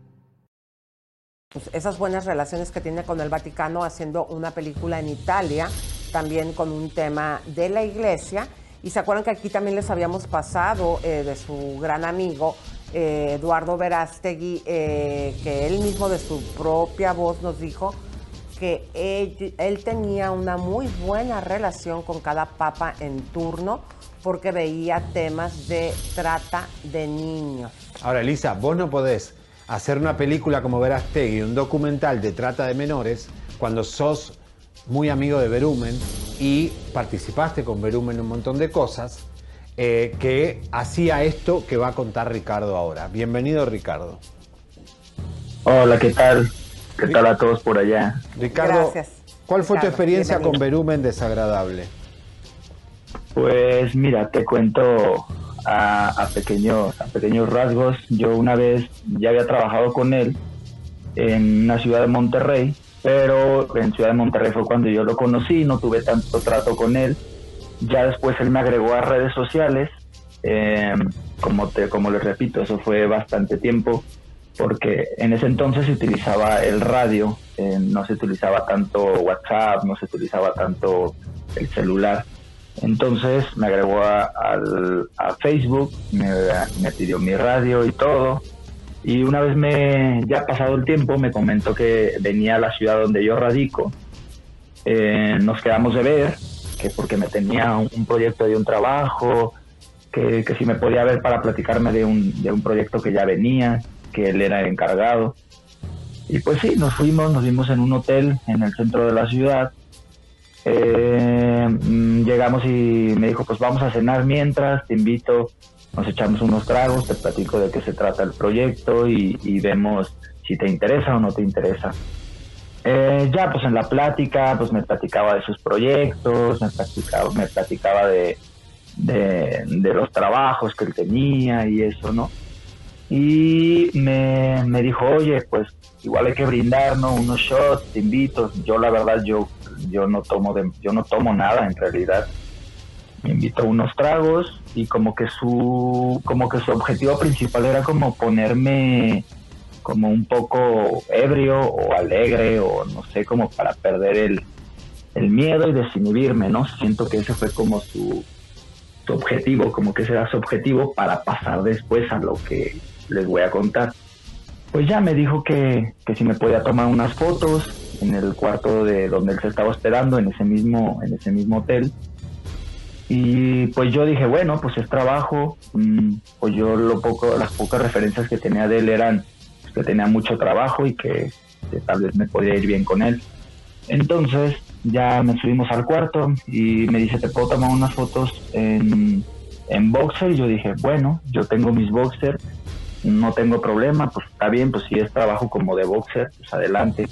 Pues, esas buenas relaciones que tiene con el Vaticano haciendo una película en Italia, también con un tema de la iglesia. Y se acuerdan que aquí también les habíamos pasado eh, de su gran amigo eh, Eduardo Verástegui, eh, que él mismo de su propia voz nos dijo que él, él tenía una muy buena relación con cada papa en turno porque veía temas de trata de niños. Ahora, Elisa, vos no podés hacer una película como Verastegui, un documental de trata de menores, cuando sos muy amigo de Berumen y participaste con Berumen en un montón de cosas, eh, que hacía esto que va a contar Ricardo ahora. Bienvenido, Ricardo. Hola, ¿qué tal? ¿Qué tal a todos por allá? Ricardo, Gracias, ¿cuál fue tu experiencia con. Berumen desagradable? Pues mira, te cuento a, a pequeños, a pequeños rasgos. Yo una vez ya había trabajado con él en una ciudad de Monterrey, pero en Ciudad de Monterrey fue cuando yo lo conocí, no tuve tanto trato con él. Ya después él me agregó a redes sociales, eh, como, te, como les repito, eso fue bastante tiempo, porque en ese entonces se utilizaba el radio, eh, no se utilizaba tanto WhatsApp, no se utilizaba tanto el celular. Entonces me agregó a, Facebook, me, pidió mi radio y todo. Y una vez me, ya pasado el tiempo, me comentó que venía a la ciudad donde yo radico. Eh, nos quedamos de ver, que porque me tenía un, un proyecto de un trabajo, que, que si me podía ver para platicarme de un, de un proyecto que ya venía, que él era el encargado. Y pues sí, nos fuimos, nos vimos en un hotel en el centro de la ciudad. Eh, mm, llegamos y me dijo, pues vamos a cenar mientras, te invito, nos echamos unos tragos, te platico de qué se trata el proyecto y, vemos si te interesa o no te interesa. Eh, ya pues en la plática, pues me platicaba de sus proyectos, me platicaba, me platicaba de, de, los trabajos que él tenía y eso, ¿no? Y me, me dijo, oye, pues igual hay que brindar, ¿no? Unos shots, te invito. Yo la verdad, yo, yo no tomo de, yo no tomo nada en realidad. Me invitó a unos tragos y como que su, como que su objetivo principal era como ponerme como un poco ebrio o alegre o no sé, como para perder el, el miedo y desinhibirme, ¿no? Siento que ese fue como su, su objetivo, como que ese era su objetivo para pasar después a lo que les voy a contar. Pues ya me dijo que, que si me podía tomar unas fotos en el cuarto de donde él se estaba hospedando, en ese mismo, en ese mismo hotel. Y pues yo dije, bueno, pues es trabajo. Mm, Pues yo lo poco, las pocas referencias que tenía de él eran pues, que tenía mucho trabajo y que, tal vez me podía ir bien con él. Entonces ya me subimos al cuarto y me dice, ¿te puedo tomar unas fotos en, en boxer? Y yo dije, bueno, yo tengo mis boxer no tengo problema, pues está bien, pues si es trabajo como de boxer, pues adelante.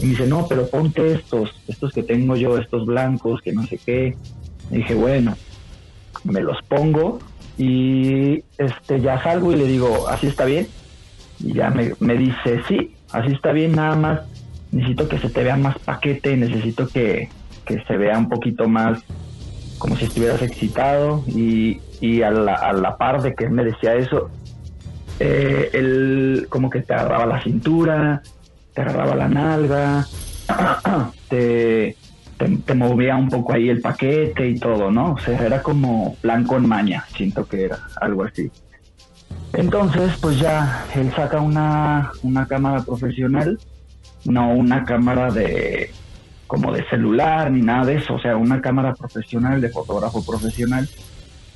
Y me dice, no, pero ponte estos, estos que tengo yo, estos blancos, que no sé qué. Y dije, bueno, me los pongo y este ya salgo y le digo, ¿así está bien? Y ya me, me dice, sí, así está bien, nada más necesito que se te vea más paquete, necesito que, que se vea un poquito más como si estuvieras excitado y, y a, la, a la par de que él me decía eso, eh, él como que te agarraba la cintura, te agarraba la nalga, [clears throat] te, te, movía un poco ahí el paquete y todo, ¿no? O sea, era como plan con maña, siento que era algo así. Entonces, pues ya, él saca una, una cámara profesional, no una cámara de como de celular ni nada de eso, o sea, una cámara profesional, de fotógrafo profesional,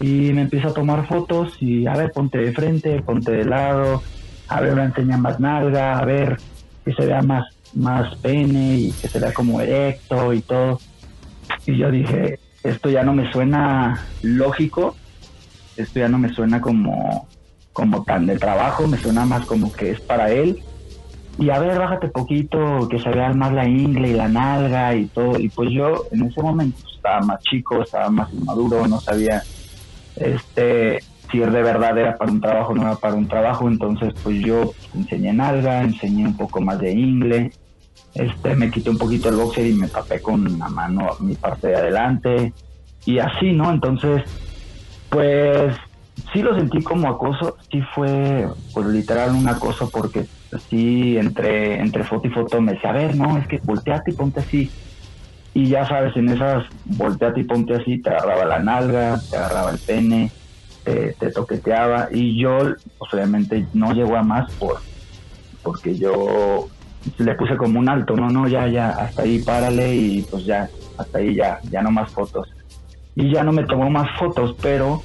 y me empieza a tomar fotos y a ver, ponte de frente, ponte de lado, a ver, me enseña más nalga, a ver que se vea más, más pene y que se vea como erecto y todo. Y yo dije, esto ya no me suena lógico, esto ya no me suena como, como tan de trabajo, me suena más como que es para él. Y a ver, bájate poquito, que se vea más la ingle y la nalga y todo. Y pues yo en ese momento estaba más chico, estaba más inmaduro, no sabía este si de verdad era para un trabajo no era para un trabajo entonces pues yo enseñé nalga enseñé un poco más de ingle este me quité un poquito el boxer y me tapé con la mano mi parte de adelante y así no entonces pues sí lo sentí como acoso sí fue pues literal un acoso porque sí entre entre foto y foto me decía a ver no es que volteate y ponte así y ya sabes, en esas volteate y ponte así, te agarraba la nalga, te agarraba el pene, te, te toqueteaba y yo pues, obviamente no llegó a más por porque yo le puse como un alto, no, no, ya, ya, hasta ahí párale y pues ya, hasta ahí ya, ya no más fotos. Y ya no me tomó más fotos, pero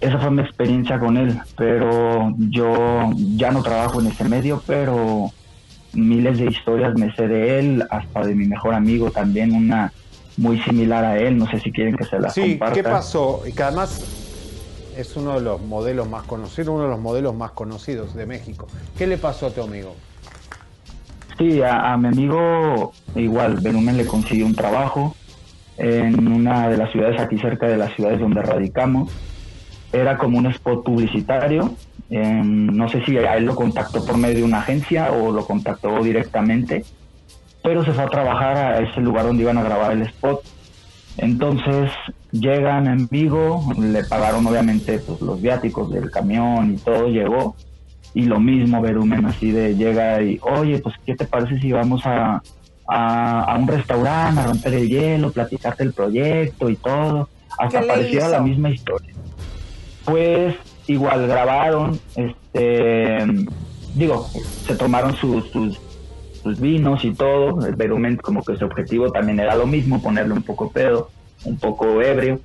esa fue mi experiencia con él, pero yo ya no trabajo en ese medio, pero miles de historias me sé de él, hasta de mi mejor amigo también, una muy similar a él, no sé si quieren que se la Sí, comparta. ¿qué pasó? Y que además es uno de los modelos más conocidos, uno de los modelos más conocidos de México. ¿Qué le pasó a tu amigo? Sí, a, mi amigo igual, Benumen le consiguió un trabajo en una de las ciudades aquí cerca de las ciudades donde radicamos. Era como un spot publicitario. eh, no sé si a él lo contactó por medio de una agencia o lo contactó directamente, pero se fue a trabajar a ese lugar donde iban a grabar el spot. Entonces llegan en Vigo, le pagaron obviamente pues, los viáticos del camión y todo, llegó. Y lo mismo, Verumen, así de llega y, oye, pues, ¿qué te parece si vamos a, a, a un restaurante a romper el hielo, platicarte el proyecto y todo? Hasta ¿Qué le pareciera la misma historia. Pues igual grabaron, este, digo, se tomaron sus, sus, sus vinos y todo. El Verumen como que su objetivo también era lo mismo, ponerle un poco pedo, un poco ebrio.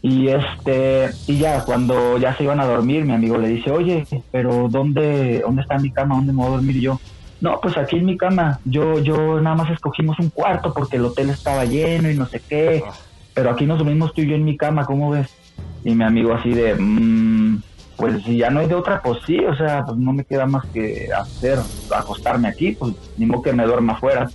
Y este, y ya cuando ya se iban a dormir, mi amigo le dice, oye, pero ¿dónde, dónde está mi cama? ¿Dónde me voy a dormir yo? No, pues aquí en mi cama. Yo, yo nada más escogimos un cuarto porque el hotel estaba lleno y no sé qué. Pero aquí nos dormimos tú y yo en mi cama, ¿cómo ves? Y mi amigo así de, "Mm, pues si ya no hay de otra, pues sí, o sea, pues no me queda más que hacer, acostarme aquí, pues ni modo que me duerma afuera.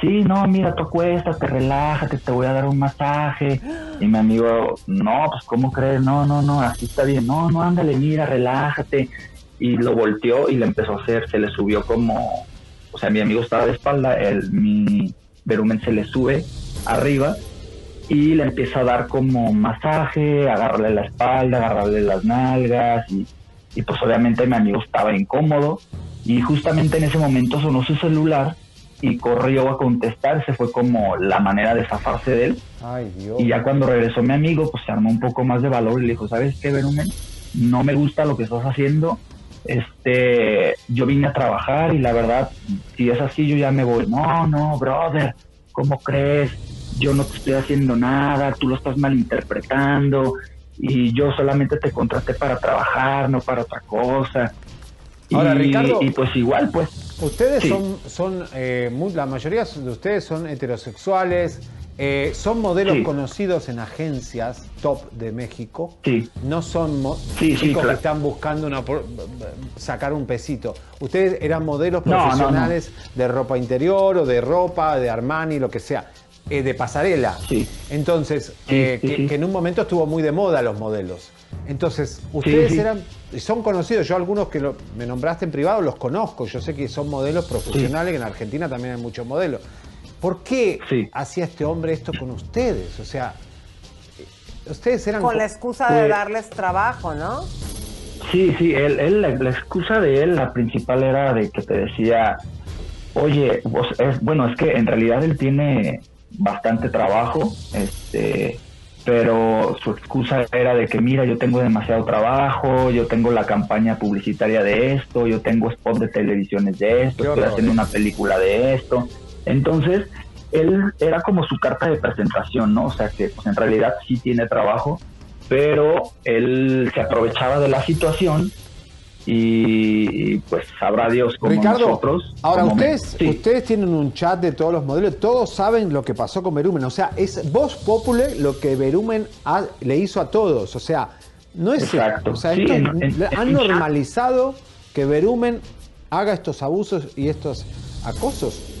Sí, no, mira, tú acuéstate, relájate, te voy a dar un masaje. Y mi amigo, no, pues ¿cómo crees? No, no, no, así está bien. No, no, ándale, mira, relájate. Y lo volteó y le empezó a hacer, se le subió como, o sea, mi amigo estaba de espalda, el, mi verumen se le sube arriba y le empieza a dar como masaje, agarrarle la espalda, agarrarle las nalgas y, y pues obviamente mi amigo estaba incómodo y justamente en ese momento sonó su celular y corrió a contestar, se fue como la manera de zafarse de él Ay, Dios. y ya cuando regresó mi amigo pues se armó un poco más de valor y le dijo, ¿sabes qué, Verumen? No me gusta lo que estás haciendo, este, yo vine a trabajar y la verdad, si es así yo ya me voy. No, no, brother, ¿cómo crees? Yo no te estoy haciendo nada, tú lo estás malinterpretando y yo solamente te contraté para trabajar, no para otra cosa. Ahora, y, Ricardo, y pues igual, pues. Ustedes Sí. son, son eh, la mayoría de ustedes son heterosexuales, Eh, son modelos Sí. conocidos en agencias top de México. Sí. No son Sí, sí, chicos claro. que están buscando una sacar un pesito. Ustedes eran modelos No, no, no. profesionales de ropa interior o de ropa, de Armani, lo que sea, eh, de pasarela. Entonces, eh, sí, que, sí. que en un momento estuvo muy de moda los modelos. Entonces, ustedes sí. eran, son conocidos, yo algunos que lo- me nombraste en privado los conozco, yo sé que son modelos profesionales, que en Argentina también hay muchos modelos. ¿Por qué hacía este hombre esto con ustedes? O sea, eh, ustedes eran... Con co- la excusa de Pues- darles trabajo, ¿no? Sí, sí, él, él- la, la excusa de él, la principal era de que te decía, oye, vos- es, bueno, es que en realidad él tiene bastante trabajo, este, pero su excusa era de que, mira, yo tengo demasiado trabajo, yo tengo la campaña publicitaria de esto, yo tengo spot de televisiones de esto, estoy haciendo una película de esto. Entonces, él era como su carta de presentación, ¿no? O sea que pues, en realidad sí tiene trabajo, pero él se aprovechaba de la situación y, pues sabrá Dios como Ricardo, nosotros. ahora como me- ustedes, sí. ustedes tienen un chat de todos los modelos, todos saben lo que pasó con Verumen, o sea, es voz popule lo que Verumen ha- le hizo a todos, o sea, no es Exacto. o sea, Sí, en- en- han en chat. normalizado que Verumen haga estos abusos y estos acosos.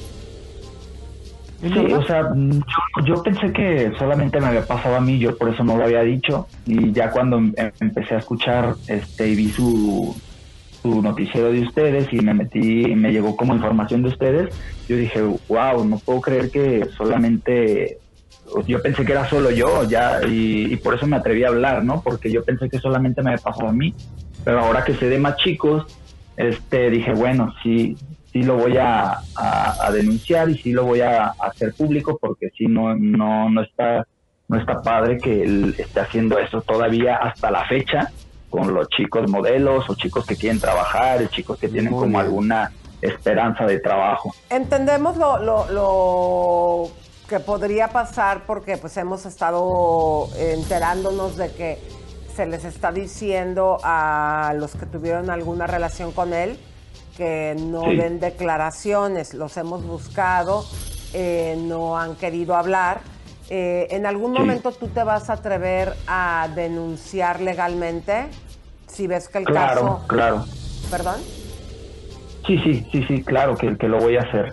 ¿Es Sí, o sea, yo, yo pensé que solamente me había pasado a mí, yo por eso no lo había dicho. Y ya cuando em- empecé a escuchar este y vi su, su noticiero de ustedes y me metí me llegó como información de ustedes, yo dije, wow, no puedo creer que solamente. Yo pensé que era solo yo, ya, y, y por eso me atreví a hablar, ¿no? Porque yo pensé que solamente me había pasado a mí. Pero ahora que sé de más chicos, este dije, bueno, sí, sí lo voy a, a- denunciar y sí lo voy a, hacer público porque si no, no, no está, no está padre que él esté haciendo eso todavía hasta la fecha con los chicos modelos o chicos que quieren trabajar, chicos que tienen Muy como bien. alguna esperanza de trabajo. Entendemos lo, lo- lo que podría pasar porque pues hemos estado enterándonos de que se les está diciendo a los que tuvieron alguna relación con él que no Sí. den declaraciones, los hemos buscado, eh, no han querido hablar. Eh, ¿En algún momento tú te vas a atrever a denunciar legalmente si ves que el Claro, caso... claro. ¿Perdón? Sí, sí, sí, sí, claro que, que lo voy a hacer.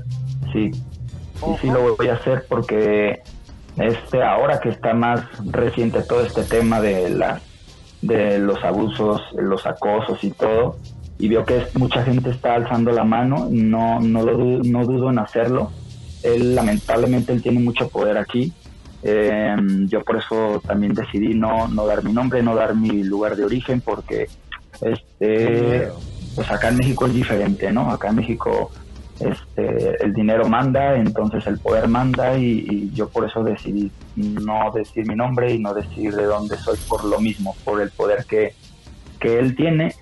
Sí, sí, sí lo voy a hacer porque este ahora que está más reciente todo este tema de la de los abusos, los acosos y todo, y veo que mucha gente está alzando la mano, no no lo no dudo en hacerlo. Él lamentablemente él tiene mucho poder aquí. Eh, yo por eso también decidí no no dar mi nombre, no dar mi lugar de origen porque este pues acá en México es diferente, ¿no? Acá en México este, el dinero manda, entonces el poder manda y, yo por eso decidí no decir mi nombre y no decir de dónde soy por lo mismo, por el poder que, que él tiene.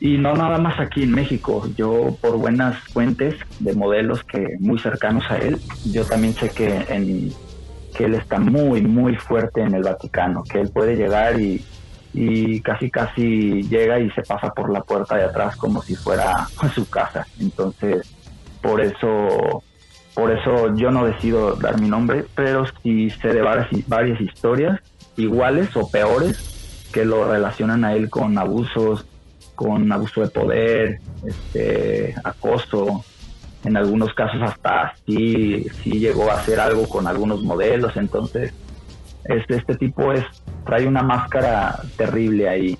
Y no nada más aquí en México, yo por buenas fuentes de modelos que muy cercanos a él, yo también sé que, en, que él está muy, muy fuerte en el Vaticano, que él puede llegar y, y casi casi llega y se pasa por la puerta de atrás como si fuera su casa. Entonces, por eso, por eso yo no decido dar mi nombre, pero sí sé de varias, varias historias iguales o peores que lo relacionan a él con abusos, con abuso de poder, este, acoso, en algunos casos hasta sí, sí llegó a hacer algo con algunos modelos, entonces este, este tipo es trae una máscara terrible ahí.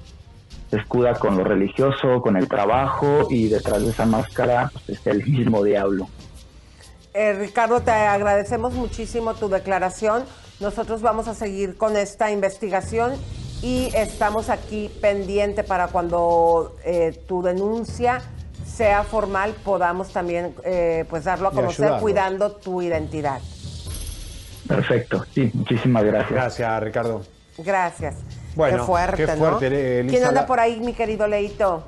Se escuda con lo religioso, con el trabajo y detrás de esa máscara pues, es el mismo diablo. Eh, Ricardo, te agradecemos muchísimo tu declaración. Nosotros vamos a seguir con esta investigación y estamos aquí pendiente para cuando eh, tu denuncia sea formal podamos también eh, pues darlo a conocer cuidando tu identidad. Perfecto, sí, muchísimas gracias. Gracias, Ricardo. Gracias. Bueno, qué fuerte, qué ¿no? fuerte, eh, Elisa, ¿Quién anda la- por ahí, mi querido Leito?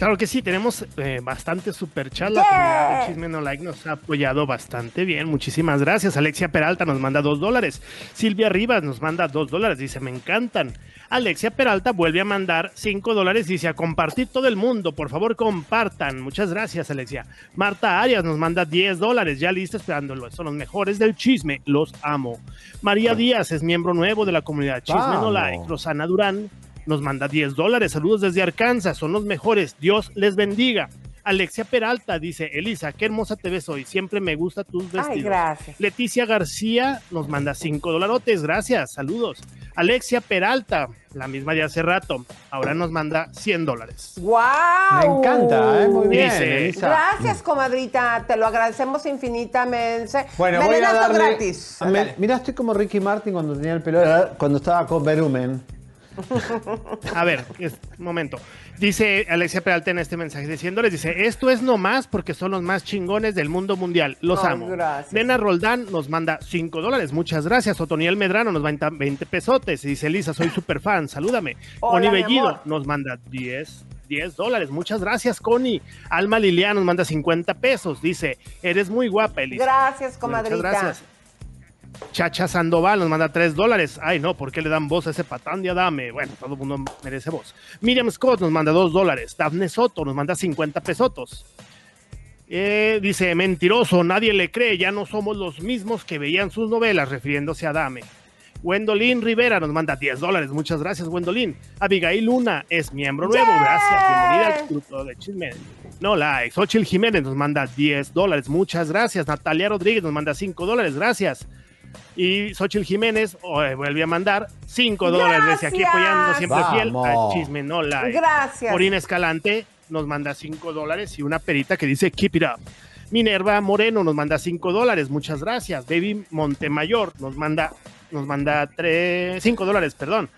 Claro que sí, tenemos eh, bastante super chat. La comunidad de Chisme No Like nos ha apoyado bastante bien. Muchísimas gracias. Alexia Peralta nos manda dos dólares. Silvia Rivas nos manda dos dólares. Dice, me encantan. Alexia Peralta vuelve a mandar cinco dólares. Dice, a compartir todo el mundo. Por favor, compartan. Muchas gracias, Alexia. Marta Arias nos manda 10 dólares. Ya lista esperándolo. Son los mejores del chisme. Los amo. María Díaz es miembro nuevo de la comunidad Chisme No. Like. Rosana Durán nos manda 10 dólares. Saludos desde Arkansas, son los mejores. Dios les bendiga. Alexia Peralta dice, Elisa, qué hermosa te ves hoy. Siempre me gustan tus vestidos. gracias. Leticia García nos manda 5 dolarotes. Gracias, saludos. Alexia Peralta, la misma de hace rato, ahora nos manda 100 dólares. ¡Wow! Me encanta, ¿eh? Muy bien, Dice- Elisa. Gracias, comadrita. Te lo agradecemos infinitamente. Bueno, voy a Melenazo darle... gratis. Me- Mira, estoy como Ricky Martin cuando tenía el pelo, cuando estaba con Berumen. A ver, es- un momento. Dice Alexia Peralta en este mensaje diciéndoles, dice, esto es nomás porque son los más chingones del mundo mundial. Los amo. gracias. Nena Roldán nos manda 5 dólares. Muchas gracias. Otoniel Medrano nos manda 20 pesotes. Y dice, Elisa, soy súper fan. Salúdame. Hola, Connie Bellido nos manda 10. 10 dólares, muchas gracias, Connie. Alma Liliana nos manda 50 pesos. Dice, eres muy guapa, Elisa. Gracias, comadrita. Muchas gracias. Chacha Sandoval nos manda 3 dólares. Ay, no, ¿por qué le dan voz a ese patán de Adame? Bueno, todo el mundo merece voz. Miriam Scott nos manda 2 dólares. Daphne Soto nos manda 50 pesotos. Eh, dice, mentiroso, nadie le cree, ya no somos los mismos que veían sus novelas refiriéndose a Adame. Wendolin Rivera nos manda 10 dólares. Muchas gracias, Wendolin. Abigail Luna es miembro nuevo. Gracias. Bienvenida al grupo de Chisme. No likes. Xochitl Jiménez nos manda 10 dólares. Muchas gracias. Natalia Rodríguez nos manda 5 dólares. Gracias. Y Xochitl Jiménez oh, vuelve a mandar 5 dólares. Desde aquí apoyando siempre fiel Vamos. a Chisme No Like. Gracias. Corina Escalante nos manda 5 dólares y una perita que dice Keep it up. Minerva Moreno nos manda 5 dólares, muchas gracias. Baby Montemayor nos manda nos manda 5 dólares, perdón.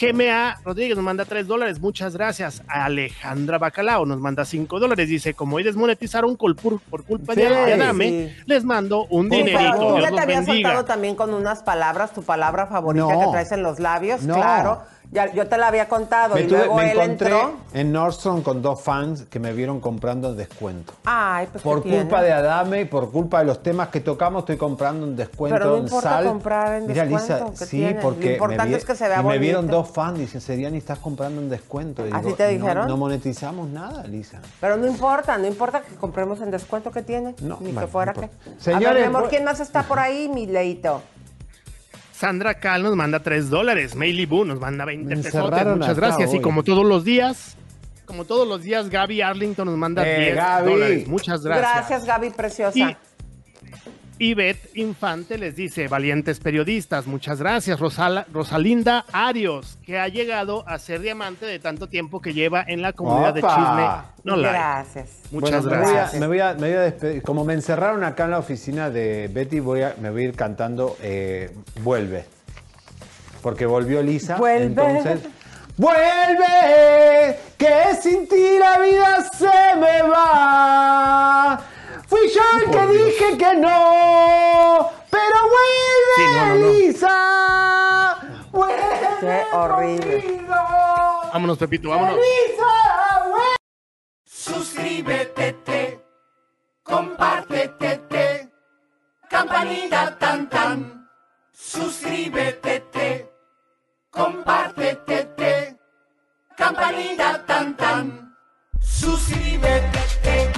GMA Rodríguez nos manda 3 dólares, muchas gracias. Alejandra Bacalao nos manda 5 dólares, dice, como hoy desmonetizaron col- por, por culpa Sí, de Adame, sí. les mando un Sí, dinerito. pero tú Dios ya te los había bendiga. soltado también con unas palabras, tu palabra favorita No. que traes en los labios, No. claro. Ya, yo te la había contado Me, y tuve- luego me él encontré entró. en Nordstrom con dos fans que me vieron comprando en descuento. Ay, pues Por culpa de Adame y por culpa de los temas que tocamos, estoy comprando en descuento Pero no en sal. comprar en Mira, descuento, Lisa, ¿qué sí, tiene? Lo porque me, importante es que se vea y me vieron dos fans, dicen, Seriani, estás comprando en descuento. Y ¿Así digo, te "No, dijeron? No, monetizamos nada, Lisa. Pero no importa, no importa que compremos en descuento que tiene, No, ni que fuera no que. importa. a ver, Señores, mi amor, pues- ¿quién más está por [laughs] ahí, mi leito? Sandra Cal nos manda 3 dólares. Meili Bu nos manda 20 Me pesos. Muchas gracias. Y como todos los días, como todos los días, Gaby Arlington nos manda Eh, 10 Gaby. dólares. Muchas gracias. Gracias, Gaby Preciosa. Y Ivette Infante les dice, valientes periodistas, muchas gracias. Rosala- Rosalinda Arios, que ha llegado a ser diamante de tanto tiempo que lleva en la comunidad de chisme. No. Gracias. Muchas Bueno, me voy a- gracias. Me voy, a, me voy a despedir. Como me encerraron acá en la oficina de Betty, voy a, me voy a ir cantando eh, Vuelve. Porque volvió Lisa. Vuelve. Entonces. Vuelve, que sin ti la vida se me va. Fui yo el que dije que no, pero vuelve, Sí, no, no, no. Lisa. Vuelve. Qué horrible. conmigo. Vámonos, Pepito, vámonos. Lisa, vuelve. Suscríbete, te, compártete, te, campanita tan tan. Suscríbete, te, compártete, te, campanita tan tan. Suscríbete, te, suscríbete,